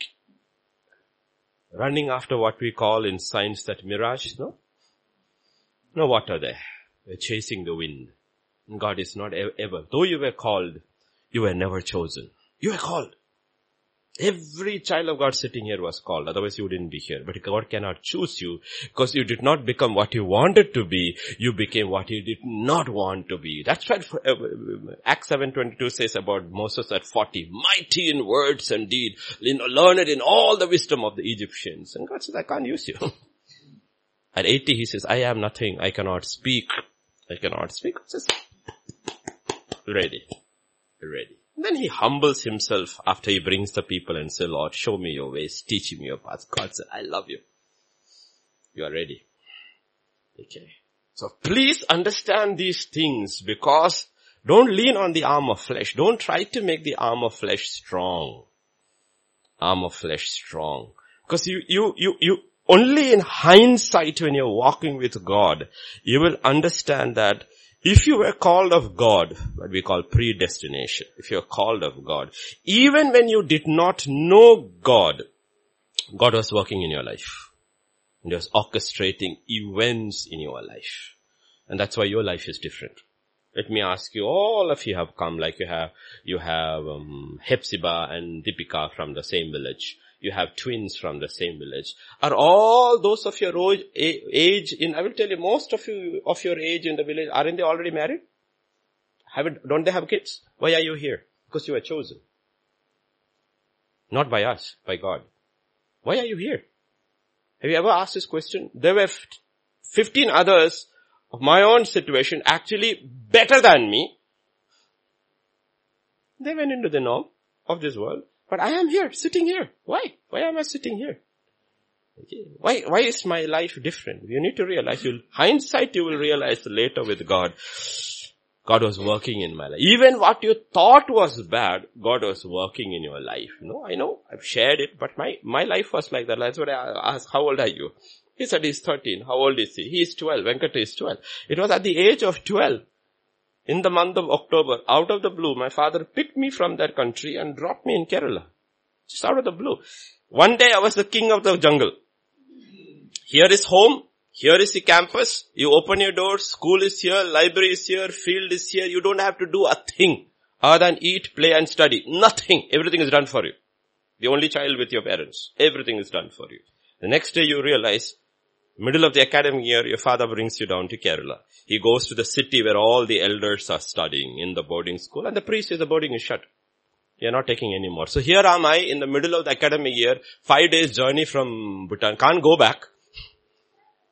running after what we call in science that mirage, no? No water there. We're chasing the wind. God is not ever, though you were called, you were never chosen. You were called. Every child of God sitting here was called, otherwise you wouldn't be here. But God cannot choose you because you did not become what you wanted to be. You became what you did not want to be. That's what uh, Acts 7.22 says about Moses at 40. Mighty in words and deed, learned in all the wisdom of the Egyptians. And God says, I can't use you. at 80 he says, I am nothing. I cannot speak. I cannot speak. Says, ready. Ready. Then he humbles himself after he brings the people and say, Lord, show me your ways, teach me your paths. God said, I love you. You are ready. Okay. So please understand these things because don't lean on the arm of flesh. Don't try to make the arm of flesh strong. Arm of flesh strong. Because you, you, you, you, only in hindsight when you're walking with God, you will understand that if you were called of God, what we call predestination, if you're called of God, even when you did not know God, God was working in your life. And He was orchestrating events in your life. And that's why your life is different. Let me ask you, all of you have come like you have, you have um, Hepzibah and Deepika from the same village you have twins from the same village. Are all those of your age in, I will tell you, most of you, of your age in the village, aren't they already married? Haven't, don't they have kids? Why are you here? Because you were chosen. Not by us, by God. Why are you here? Have you ever asked this question? There were 15 others of my own situation actually better than me. They went into the norm of this world. But I am here, sitting here. Why? Why am I sitting here? Why, why is my life different? You need to realize, you'll, hindsight you will realize later with God, God was working in my life. Even what you thought was bad, God was working in your life. You know, I know, I've shared it, but my, my life was like that. That's what I asked, how old are you? He said he's 13. How old is he? He's is 12. Venkata is 12. It was at the age of 12 in the month of October, out of the blue, my father picked me from that country and dropped me in Kerala. Just out of the blue. One day I was the king of the jungle. Here is home. Here is the campus. You open your doors. School is here. Library is here. Field is here. You don't have to do a thing other than eat, play and study. Nothing. Everything is done for you. The only child with your parents. Everything is done for you. The next day you realize Middle of the academic year, your father brings you down to Kerala. He goes to the city where all the elders are studying in the boarding school and the priest says the boarding is shut. You're not taking any more. So here am I in the middle of the academic year, five days journey from Bhutan, can't go back.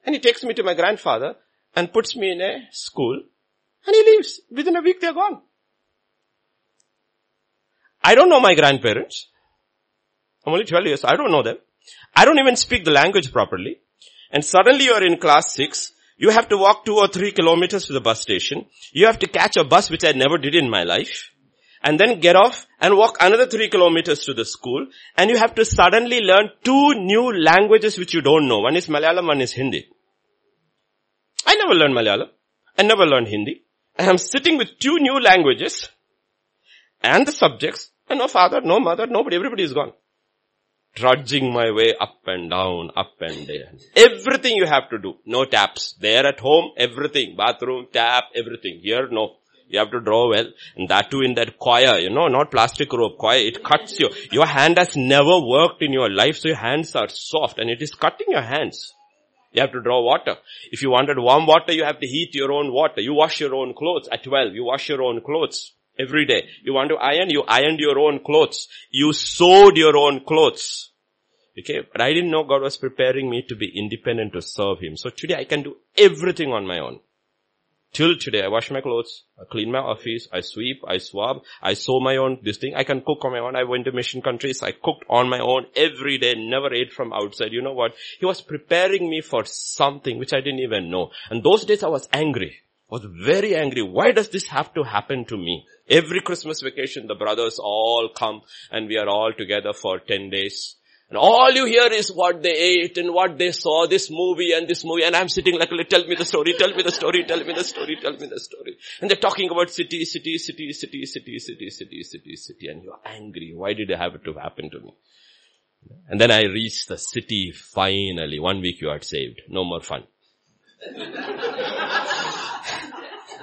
And he takes me to my grandfather and puts me in a school and he leaves. Within a week they're gone. I don't know my grandparents. I'm only 12 years, I don't know them. I don't even speak the language properly and suddenly you are in class 6, you have to walk 2 or 3 kilometers to the bus station. You have to catch a bus which I never did in my life. And then get off and walk another 3 kilometers to the school. And you have to suddenly learn two new languages which you don't know. One is Malayalam, one is Hindi. I never learned Malayalam. I never learned Hindi. And I'm sitting with two new languages and the subjects and no father, no mother, nobody, everybody is gone trudging my way up and down, up and down. Everything you have to do. No taps. There at home, everything. Bathroom, tap, everything. Here, no. You have to draw well. And that too in that coir, you know, not plastic rope, coir. It cuts you. Your hand has never worked in your life, so your hands are soft and it is cutting your hands. You have to draw water. If you wanted warm water, you have to heat your own water. You wash your own clothes at 12. You wash your own clothes every day. You want to iron, you ironed your own clothes. You sewed your own clothes. Okay, but I didn't know God was preparing me to be independent to serve Him. So today I can do everything on my own. Till today, I wash my clothes, I clean my office, I sweep, I swab, I sew my own this thing. I can cook on my own. I went to mission countries. I cooked on my own every day, never ate from outside. You know what? He was preparing me for something which I didn't even know. And those days I was angry I was very angry. Why does this have to happen to me? Every Christmas vacation, the brothers all come and we are all together for 10 days. And all you hear is what they ate and what they saw, this movie and this movie. And I'm sitting like, tell me the story, tell me the story, tell me the story, tell me the story. And they're talking about city, city, city, city, city, city, city, city, city. And you're angry. Why did it have to happen to me? And then I reached the city finally. One week you are saved. No more fun.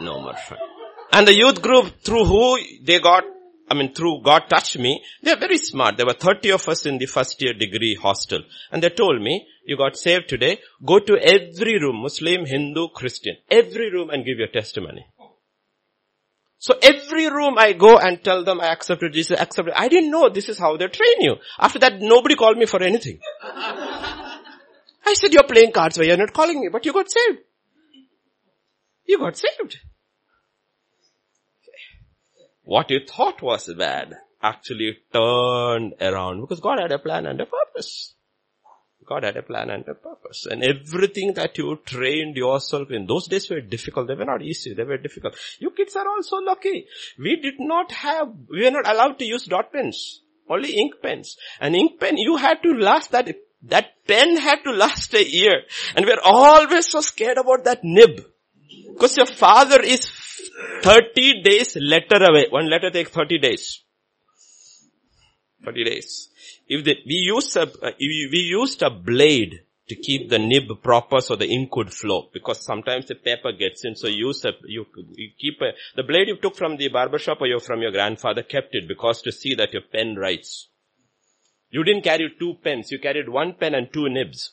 no more fun. And the youth group through who they got I mean, through God touched me. They are very smart. There were 30 of us in the first year degree hostel. And they told me, you got saved today, go to every room, Muslim, Hindu, Christian, every room and give your testimony. So every room I go and tell them I accepted Jesus, accepted. I didn't know this is how they train you. After that, nobody called me for anything. I said, you're playing cards where you're not calling me, but you got saved. You got saved what you thought was bad actually turned around because God had a plan and a purpose. God had a plan and a purpose. And everything that you trained yourself in, those days were difficult. They were not easy. They were difficult. You kids are also lucky. We did not have, we were not allowed to use dot pens. Only ink pens. And ink pen, you had to last that, that pen had to last a year. And we're always so scared about that nib. Because your father is 30 days letter away. One letter takes 30 days. 30 days. If the, we used a, we used a blade to keep the nib proper so the ink would flow because sometimes the paper gets in so use a, you, you keep a, the blade you took from the barber shop or you from your grandfather kept it because to see that your pen writes. You didn't carry two pens, you carried one pen and two nibs.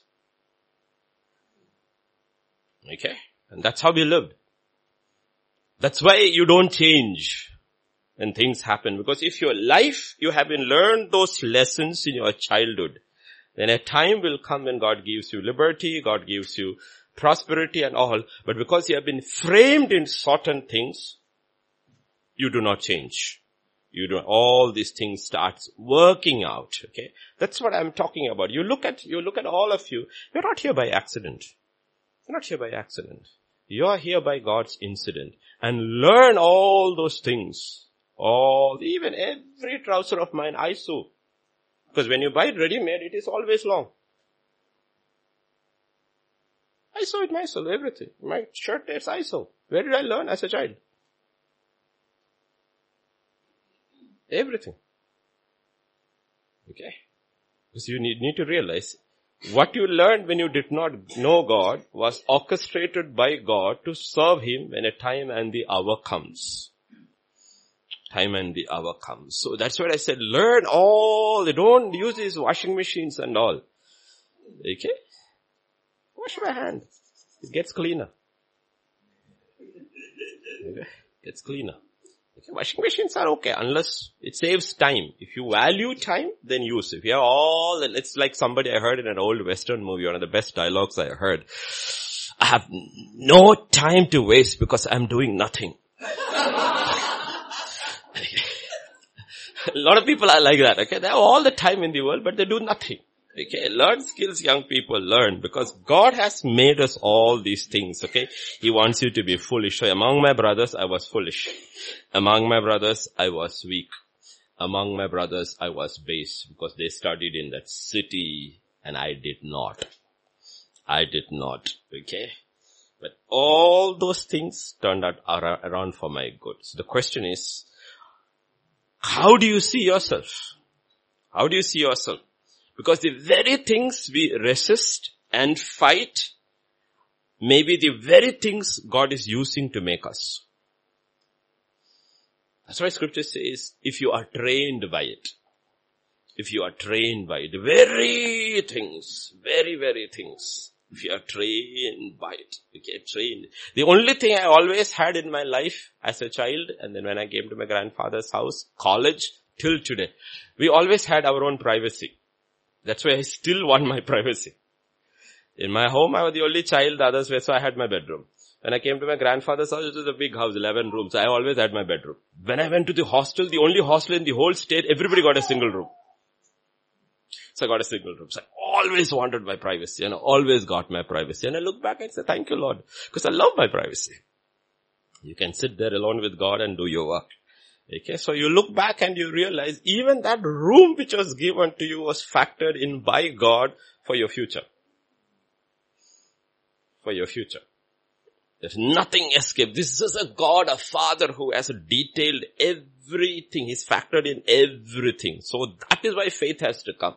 Okay? And that's how we lived. That's why you don't change when things happen. Because if your life, you have been learned those lessons in your childhood, then a time will come when God gives you liberty, God gives you prosperity and all. But because you have been framed in certain things, you do not change. You do, all these things starts working out, okay? That's what I'm talking about. You look at, you look at all of you, you're not here by accident. You're not here by accident. You are here by God's incident and learn all those things. All, even every trouser of mine I sew. Because when you buy it ready-made, it is always long. I sew it myself, everything. My shirt tears I sew. Where did I learn as a child? Everything. Okay? Because you need, need to realize what you learned when you did not know God was orchestrated by God to serve Him when a time and the hour comes. Time and the hour comes. So that's what I said, learn all, don't use these washing machines and all. Okay? Wash my hand. It gets cleaner. Okay? Gets cleaner. Washing machines are okay unless it saves time. If you value time, then use it. If you have all, it's like somebody I heard in an old western movie, one of the best dialogues I heard. I have no time to waste because I'm doing nothing. a lot of people are like that, okay? They have all the time in the world, but they do nothing. Okay, learn skills young people learn because God has made us all these things, okay? He wants you to be foolish. So among my brothers, I was foolish. Among my brothers, I was weak. Among my brothers, I was base because they studied in that city and I did not. I did not, okay? But all those things turned out around for my good. So the question is, how do you see yourself? How do you see yourself? Because the very things we resist and fight may be the very things God is using to make us. That's why scripture says, if you are trained by it, if you are trained by it, very things, very, very things, if you are trained by it, you get trained. The only thing I always had in my life as a child, and then when I came to my grandfather's house, college, till today, we always had our own privacy. That's why I still want my privacy. In my home, I was the only child, the others were, so I had my bedroom. When I came to my grandfather's house, it was a big house, 11 rooms. I always had my bedroom. When I went to the hostel, the only hostel in the whole state, everybody got a single room. So I got a single room. So I always wanted my privacy and I always got my privacy. And I look back and say, thank you Lord, because I love my privacy. You can sit there alone with God and do your work. Okay, so you look back and you realize even that room which was given to you was factored in by God for your future. For your future. There's nothing escape. This is a God, a father who has detailed everything. He's factored in everything. So that is why faith has to come.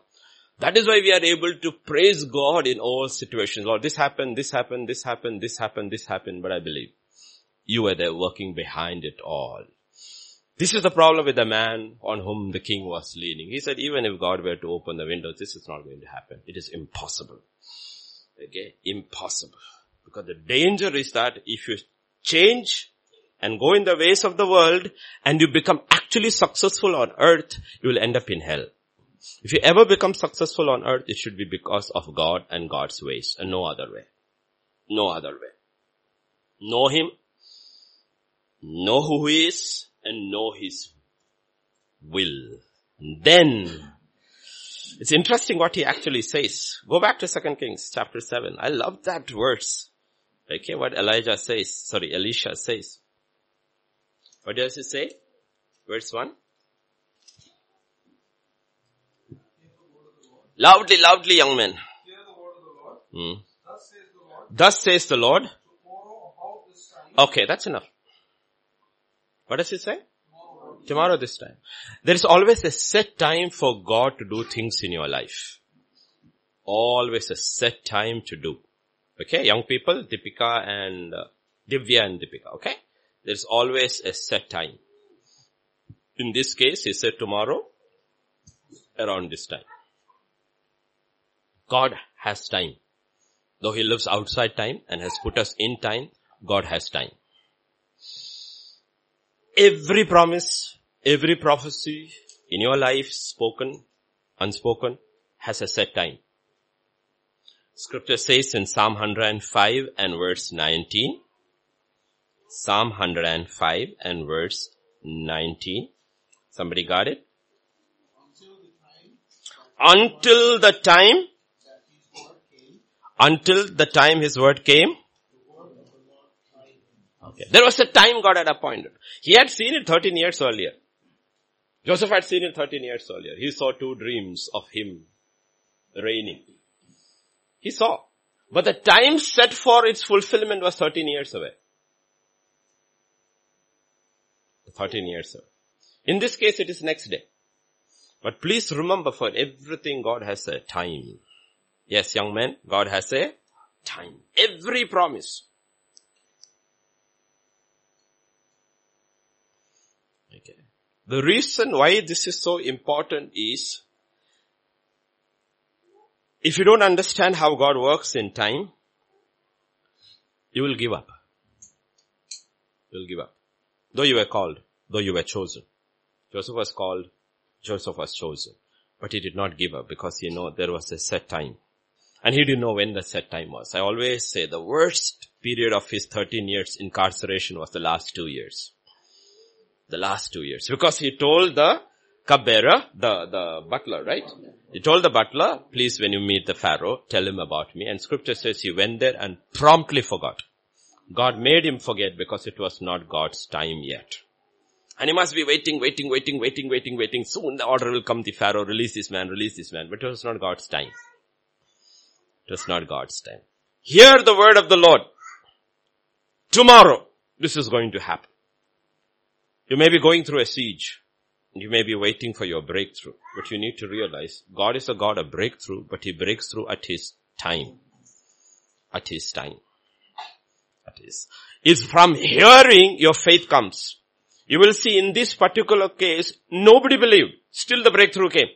That is why we are able to praise God in all situations. Lord, this happened, this happened, this happened, this happened, this happened, but I believe you were there working behind it all. This is the problem with the man on whom the king was leaning. He said, even if God were to open the windows, this is not going to happen. It is impossible. Okay? Impossible. Because the danger is that if you change and go in the ways of the world and you become actually successful on earth, you will end up in hell. If you ever become successful on earth, it should be because of God and God's ways and no other way. No other way. Know Him, know who He is, and know His will. And then, it's interesting what He actually says. Go back to 2 Kings chapter 7. I love that verse. Okay, what Elijah says, sorry, Elisha says. What does he say? Verse 1. Loudly, loudly, young men. Hear the word of the Lord. Hmm. Thus says the Lord, Thus says the Lord. tomorrow about this time, Okay, that's enough. What does it say? tomorrow, this time. There is always a set time for God to do things in your life. Always a set time to do. Okay, young people, Deepika and uh, Divya and Deepika, okay? There's always a set time. In this case, he said tomorrow, around this time. God has time. Though he lives outside time and has put us in time, God has time. Every promise, every prophecy in your life, spoken, unspoken, has a set time. Scripture says in Psalm 105 and verse 19, Psalm 105 and verse 19. Somebody got it? until the time until the time his word came, the word of the Lord tried him. Okay. There was a time God had appointed. He had seen it 13 years earlier. Joseph had seen it 13 years earlier. He saw two dreams of him reigning. He saw. But the time set for its fulfillment was 13 years away. 13 years away. In this case, it is next day. But please remember for everything God has a time. Yes, young man, God has a time. Every promise. Okay. The reason why this is so important is if you don't understand how God works in time, you will give up. You will give up. Though you were called, though you were chosen. Joseph was called, Joseph was chosen. But he did not give up because he know there was a set time. And he didn't know when the set time was. I always say the worst period of his 13 years incarceration was the last two years. The last two years. Because he told the cupbearer, the, the butler, right? He told the butler, please when you meet the Pharaoh, tell him about me. And scripture says he went there and promptly forgot. God made him forget because it was not God's time yet. And he must be waiting, waiting, waiting, waiting, waiting, waiting. Soon the order will come, the Pharaoh, release this man, release this man. But it was not God's time. It was not God's time. Hear the word of the Lord. Tomorrow, this is going to happen. You may be going through a siege. You may be waiting for your breakthrough. But you need to realize God is a God of breakthrough, but He breaks through at His time. At His time. At His. Is from hearing your faith comes. You will see in this particular case, nobody believed. Still the breakthrough came.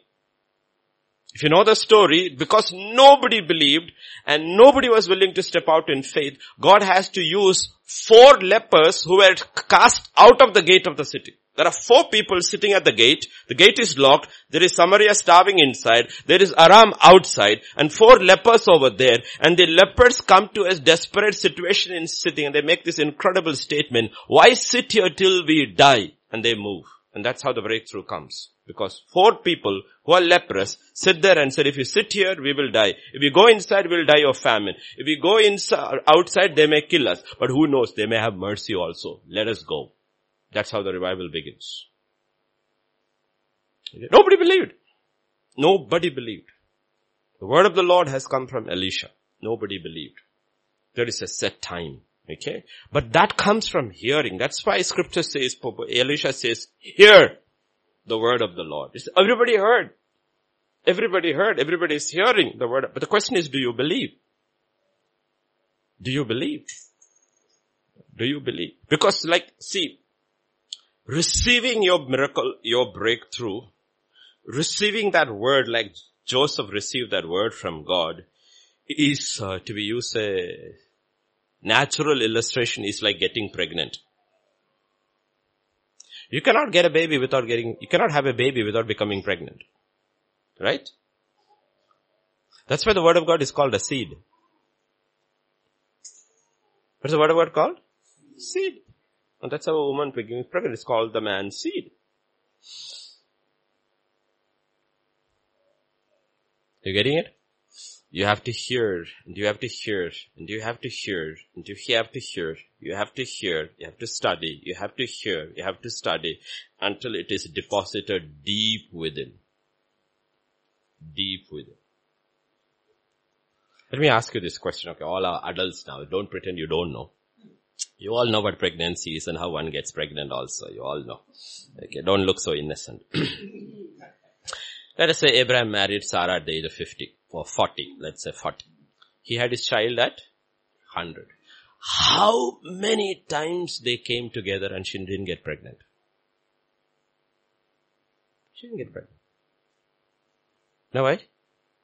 If you know the story, because nobody believed and nobody was willing to step out in faith, God has to use four lepers who were cast out of the gate of the city. There are four people sitting at the gate. The gate is locked. There is Samaria starving inside. There is Aram outside and four lepers over there. And the lepers come to a desperate situation in sitting and they make this incredible statement. Why sit here till we die? And they move. And that's how the breakthrough comes. Because four people who are leprous sit there and said, if you sit here, we will die. If we go inside, we'll die of famine. If we go inside, outside, they may kill us. But who knows? They may have mercy also. Let us go. That's how the revival begins. Nobody believed. Nobody believed. The word of the Lord has come from Elisha. Nobody believed. There is a set time. Okay. But that comes from hearing. That's why scripture says, Elisha says, hear the word of the Lord. It's, everybody heard. Everybody heard. Everybody is hearing the word. But the question is, do you believe? Do you believe? Do you believe? Because like, see, receiving your miracle, your breakthrough, receiving that word like Joseph received that word from God is, uh, to be used a natural illustration is like getting pregnant. You cannot get a baby without getting, you cannot have a baby without becoming pregnant. Right? That's why the word of God is called a seed. What's the word of God called? Seed. And that's how a woman becoming pregnant is called the man's seed. You getting it? You have to hear, and you have to hear, and you have to hear, and you have to hear, you have to hear, you have to study, you have to hear, you have to study, until it is deposited deep within. Deep within. Let me ask you this question, okay, all our adults now, don't pretend you don't know. You all know what pregnancy is and how one gets pregnant also, you all know. Okay, don't look so innocent. Let us say Abraham married Sarah at the age of 50 or 40, let's say 40. He had his child at 100. How many times they came together and she didn't get pregnant? She didn't get pregnant. Now why?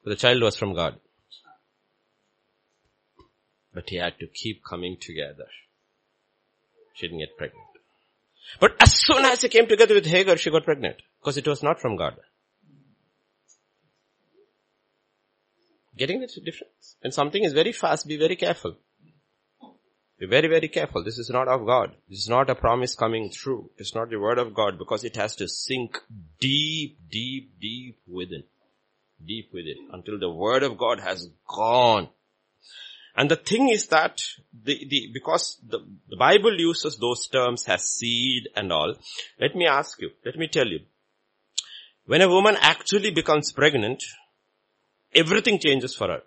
The child was from God. But he had to keep coming together. She didn't get pregnant. But as soon as he came together with Hagar, she got pregnant. Because it was not from God. Getting the difference? When something is very fast, be very careful. Be very, very careful. This is not of God. This is not a promise coming true. It's not the word of God because it has to sink deep, deep, deep within. Deep within. Until the word of God has gone. And the thing is that the, the, because the, the Bible uses those terms as seed and all, let me ask you, let me tell you, when a woman actually becomes pregnant, everything changes for her.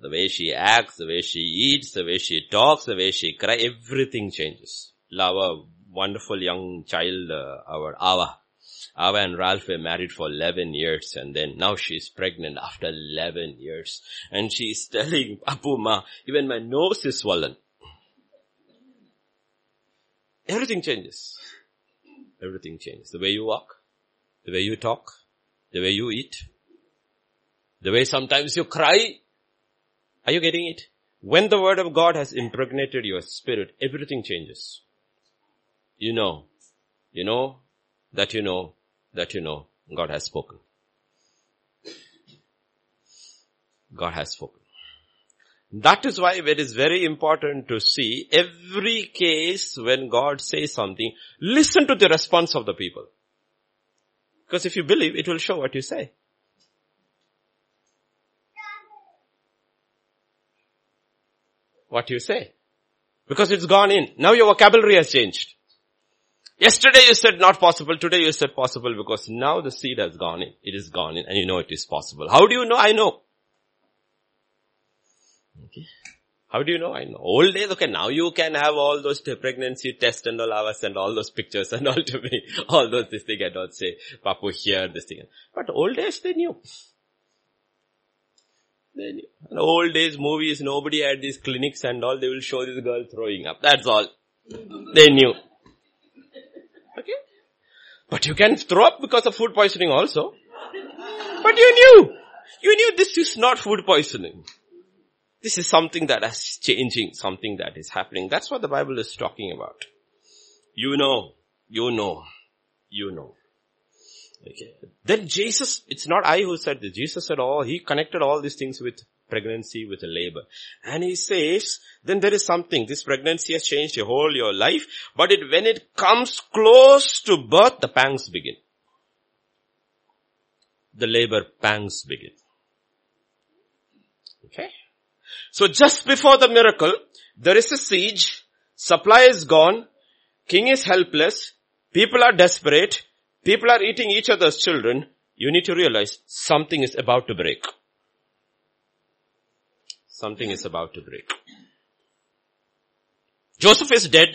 The way she acts, the way she eats, the way she talks, the way she cries, everything changes. Our wonderful young child, uh, our Ava, Ava and Ralph were married for 11 years and then now she's pregnant after 11 years. And she's telling Apu Ma, even my nose is swollen. Everything changes. Everything changes. The way you walk, the way you talk, the way you eat, the way sometimes you cry. Are you getting it? When the word of God has impregnated your spirit, everything changes. You know, you know, that you know, that you know, God has spoken. God has spoken. That is why it is very important to see every case when God says something, listen to the response of the people. Because if you believe, it will show what you say. What you say. Because it's gone in. Now your vocabulary has changed. Yesterday you said not possible, today you said possible because now the seed has gone in. It is gone in and you know it is possible. How do you know? I know. Okay. How do you know? I know. Old days, okay, now you can have all those pregnancy tests and all hours and all those pictures and all to me. All those this thing I don't say, Papu here, this thing. But old days they knew. They knew. Old days movies, nobody had these clinics and all, they will show this girl throwing up. That's all. They knew. Okay? But you can throw up because of food poisoning also. But you knew. You knew this is not food poisoning. This is something that is changing, something that is happening. That's what the Bible is talking about. You know, you know, you know. Okay. Then Jesus, it's not I who said this. Jesus said all, he connected all these things with pregnancy, with labor. And he says, then there is something, this pregnancy has changed your whole, your life, but it, when it comes close to birth, the pangs begin. The labor pangs begin. Okay. So just before the miracle, there is a siege, supply is gone, king is helpless, People are desperate. People are eating each other's children. You need to realize something is about to break. Something is about to break. Joseph is dead.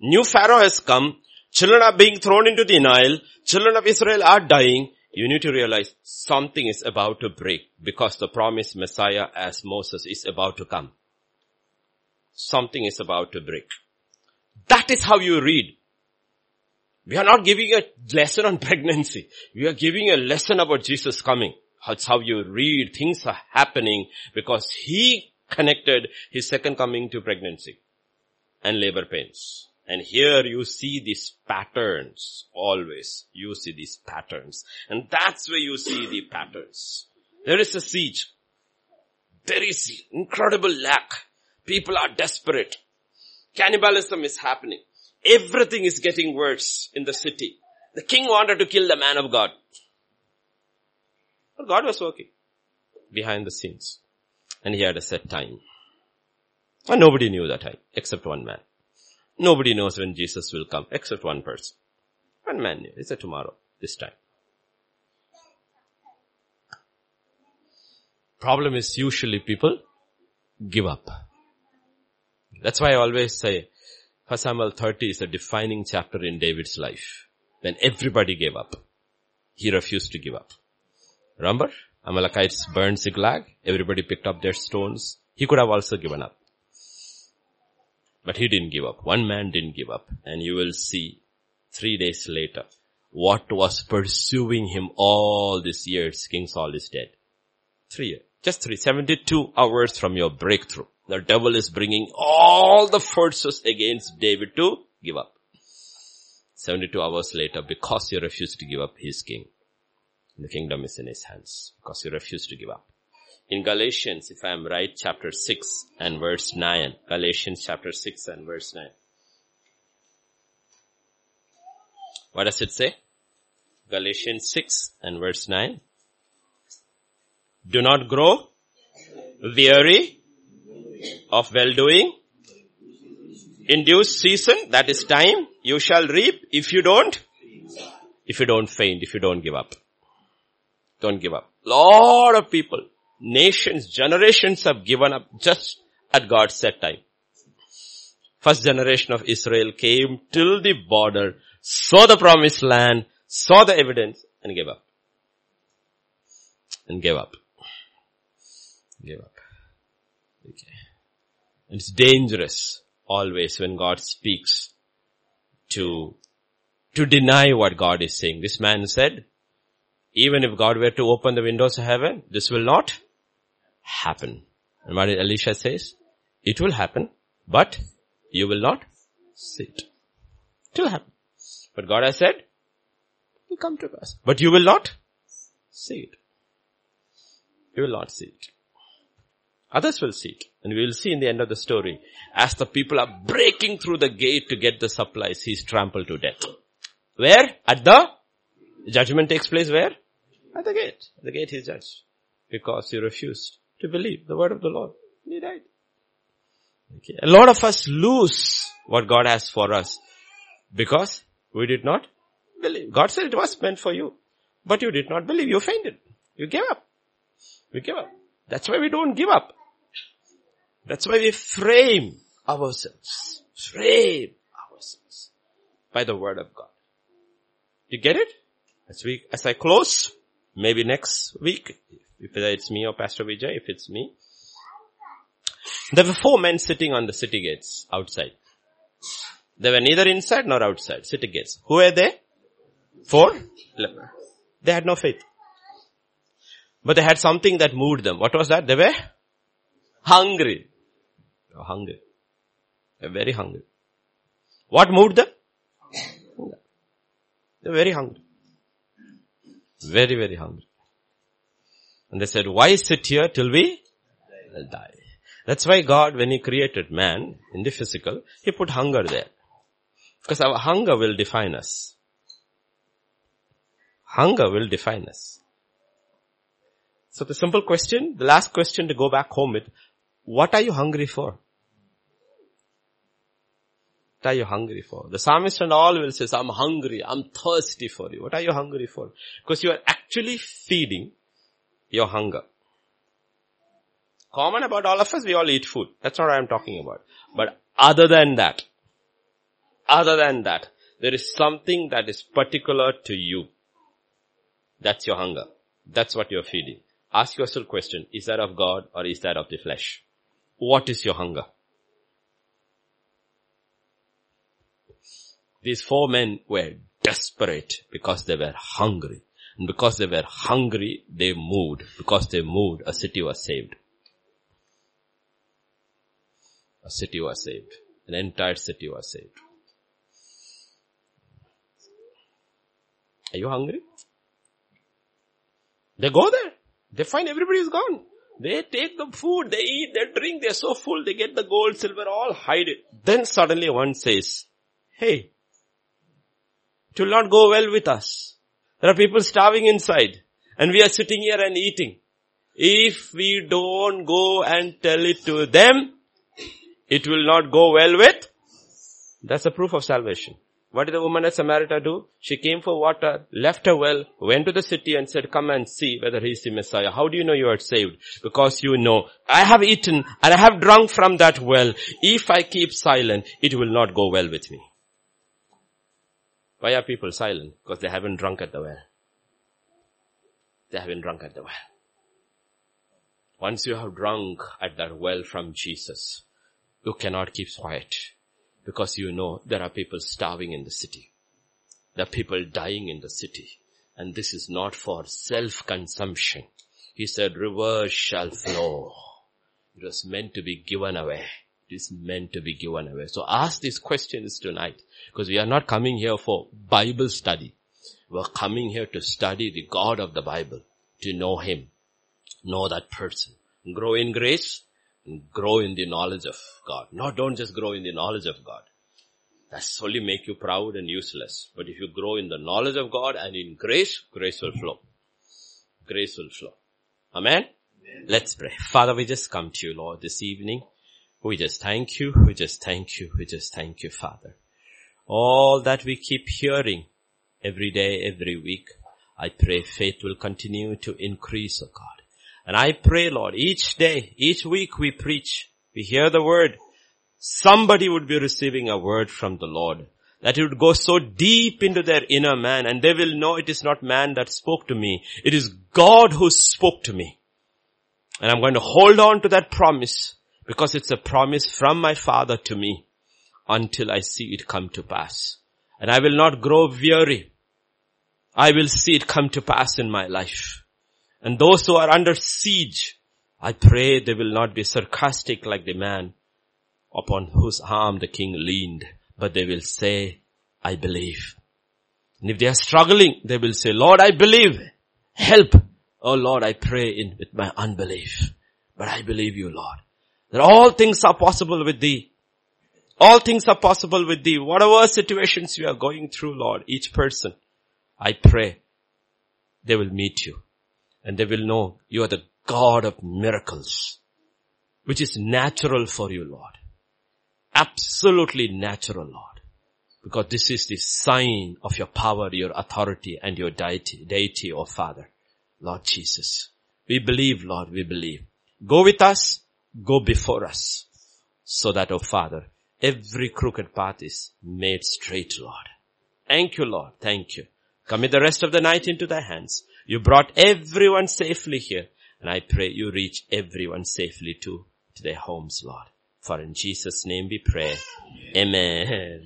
New Pharaoh has come. Children are being thrown into the Nile. Children of Israel are dying. You need to realize something is about to break because the promised Messiah as Moses is about to come. Something is about to break. That is how you read. We are not giving a lesson on pregnancy. We are giving a lesson about Jesus coming. That's how you read. Things are happening because he connected his second coming to pregnancy and labor pains. And here you see these patterns, always. You see these patterns. And that's where you see the patterns. There is a siege. There is incredible lack. People are desperate. Cannibalism is happening. Everything is getting worse in the city. The king wanted to kill the man of God. But God was working behind the scenes. And he had a set time. And nobody knew that time, except one man. Nobody knows when Jesus will come, except one person. One man knew. It's a tomorrow, this time. Problem is usually people give up. That's why I always say, 1 Samuel 30 is a defining chapter in David's life. When everybody gave up. He refused to give up. Remember? Amalekites burned Ziklag. Everybody picked up their stones. He could have also given up. But he didn't give up. One man didn't give up. And you will see three days later what was pursuing him all these years. King Saul is dead. Three years. Just three. 72 hours from your breakthrough. The devil is bringing all the forces against David to give up. 72 hours later, because he refused to give up, his king. The kingdom is in his hands because he refused to give up. In Galatians, if I am right, chapter 6 and verse 9. Galatians chapter 6 and verse 9. What does it say? Galatians 6 and verse 9. Do not grow weary of well doing. In due season, that is time, you shall reap if you don't, if you don't faint, if you don't give up. Don't give up. Lot of people, nations, generations have given up just at God's set time. First generation of Israel came till the border, saw the promised land, saw the evidence and gave up. And gave up. Gave up. Okay. It's dangerous always when God speaks to, to deny what God is saying. This man said, even if God were to open the windows of heaven, this will not happen. And what Elisha says? It will happen, but you will not see it. It will happen. But God has said, it will come to pass. But you will not see it. You will not see it. Others will see it. And we will see in the end of the story, as the people are breaking through the gate to get the supplies, he's trampled to death. Where? At the judgment takes place where? At the gate. At the gate he's judged. Because he refused to believe the word of the Lord. He died. Okay. A lot of us lose what God has for us because we did not believe. God said it was meant for you, but you did not believe. You fainted. You gave up. We gave up. That's why we don't give up. That's why we frame ourselves. Frame ourselves by the word of God. You get it? As we, as I close, maybe next week, if it's me or Pastor Vijay, if it's me. There were four men sitting on the city gates outside. They were neither inside nor outside, city gates. Who were they? Four. They had no faith. But they had something that moved them. What was that? They were hungry. They were hungry. They were very hungry. What moved them? They were very hungry. Very, very hungry. And they said, why sit here till we die? That's why God, when He created man in the physical, He put hunger there. Because our hunger will define us. Hunger will define us. So the simple question, the last question to go back home with, what are you hungry for? What are you hungry for? The psalmist and all will say, I'm hungry, I'm thirsty for you. What are you hungry for? Because you are actually feeding your hunger. Common about all of us, we all eat food. That's not what I'm talking about. But other than that, other than that, there is something that is particular to you. That's your hunger. That's what you're feeding. Ask yourself question, is that of God or is that of the flesh? What is your hunger? These four men were desperate because they were hungry. And because they were hungry, they moved. Because they moved, a city was saved. A city was saved. An entire city was saved. Are you hungry? They go there. They find everybody is gone. They take the food, they eat, they drink, they're so full, they get the gold, silver, all hide it. Then suddenly one says, hey, it will not go well with us. There are people starving inside and we are sitting here and eating. If we don't go and tell it to them, it will not go well with. That's a proof of salvation. What did the woman at Samaria do? She came for water, left a well, went to the city and said, come and see whether he is the Messiah. How do you know you are saved? Because you know, I have eaten and I have drunk from that well. If I keep silent, it will not go well with me. Why are people silent? Because they haven't drunk at the well. They haven't drunk at the well. Once you have drunk at that well from Jesus, you cannot keep quiet because you know there are people starving in the city. There are people dying in the city. And this is not for self-consumption. He said rivers shall flow. It was meant to be given away. It is meant to be given away. So ask these questions tonight because we are not coming here for Bible study. We're coming here to study the God of the Bible, to know Him, know that person, grow in grace, and grow in the knowledge of God. No, don't just grow in the knowledge of God. That's only make you proud and useless. But if you grow in the knowledge of God and in grace, grace will flow. Grace will flow. Amen? Amen. Let's pray. Father, we just come to you, Lord, this evening. We just thank you. We just thank you. We just thank you, Father. All that we keep hearing every day, every week, I pray faith will continue to increase, O oh God. And I pray, Lord, each day, each week we preach, we hear the word, somebody would be receiving a word from the Lord. That it would go so deep into their inner man and they will know it is not man that spoke to me. It is God who spoke to me. And I'm going to hold on to that promise because it's a promise from my father to me until I see it come to pass. And I will not grow weary. I will see it come to pass in my life. And those who are under siege, I pray they will not be sarcastic like the man upon whose arm the king leaned, but they will say, I believe. And if they are struggling, they will say, Lord, I believe. Help. Oh Lord, I pray in with my unbelief. But I believe you, Lord. That all things are possible with thee. All things are possible with thee. Whatever situations you are going through, Lord, each person, I pray they will meet you and they will know you are the God of miracles, which is natural for you, Lord. Absolutely natural, Lord. Because this is the sign of your power, your authority, and your deity, deity, or Father, Lord Jesus. We believe, Lord, we believe. Go with us, go before us, so that, oh Father, every crooked path is made straight, Lord. Thank you, Lord. Thank you. Commit the rest of the night into thy hands. You brought everyone safely here. And I pray you reach everyone safely to, to their homes, Lord. For in Jesus' name we pray. Amen. Amen.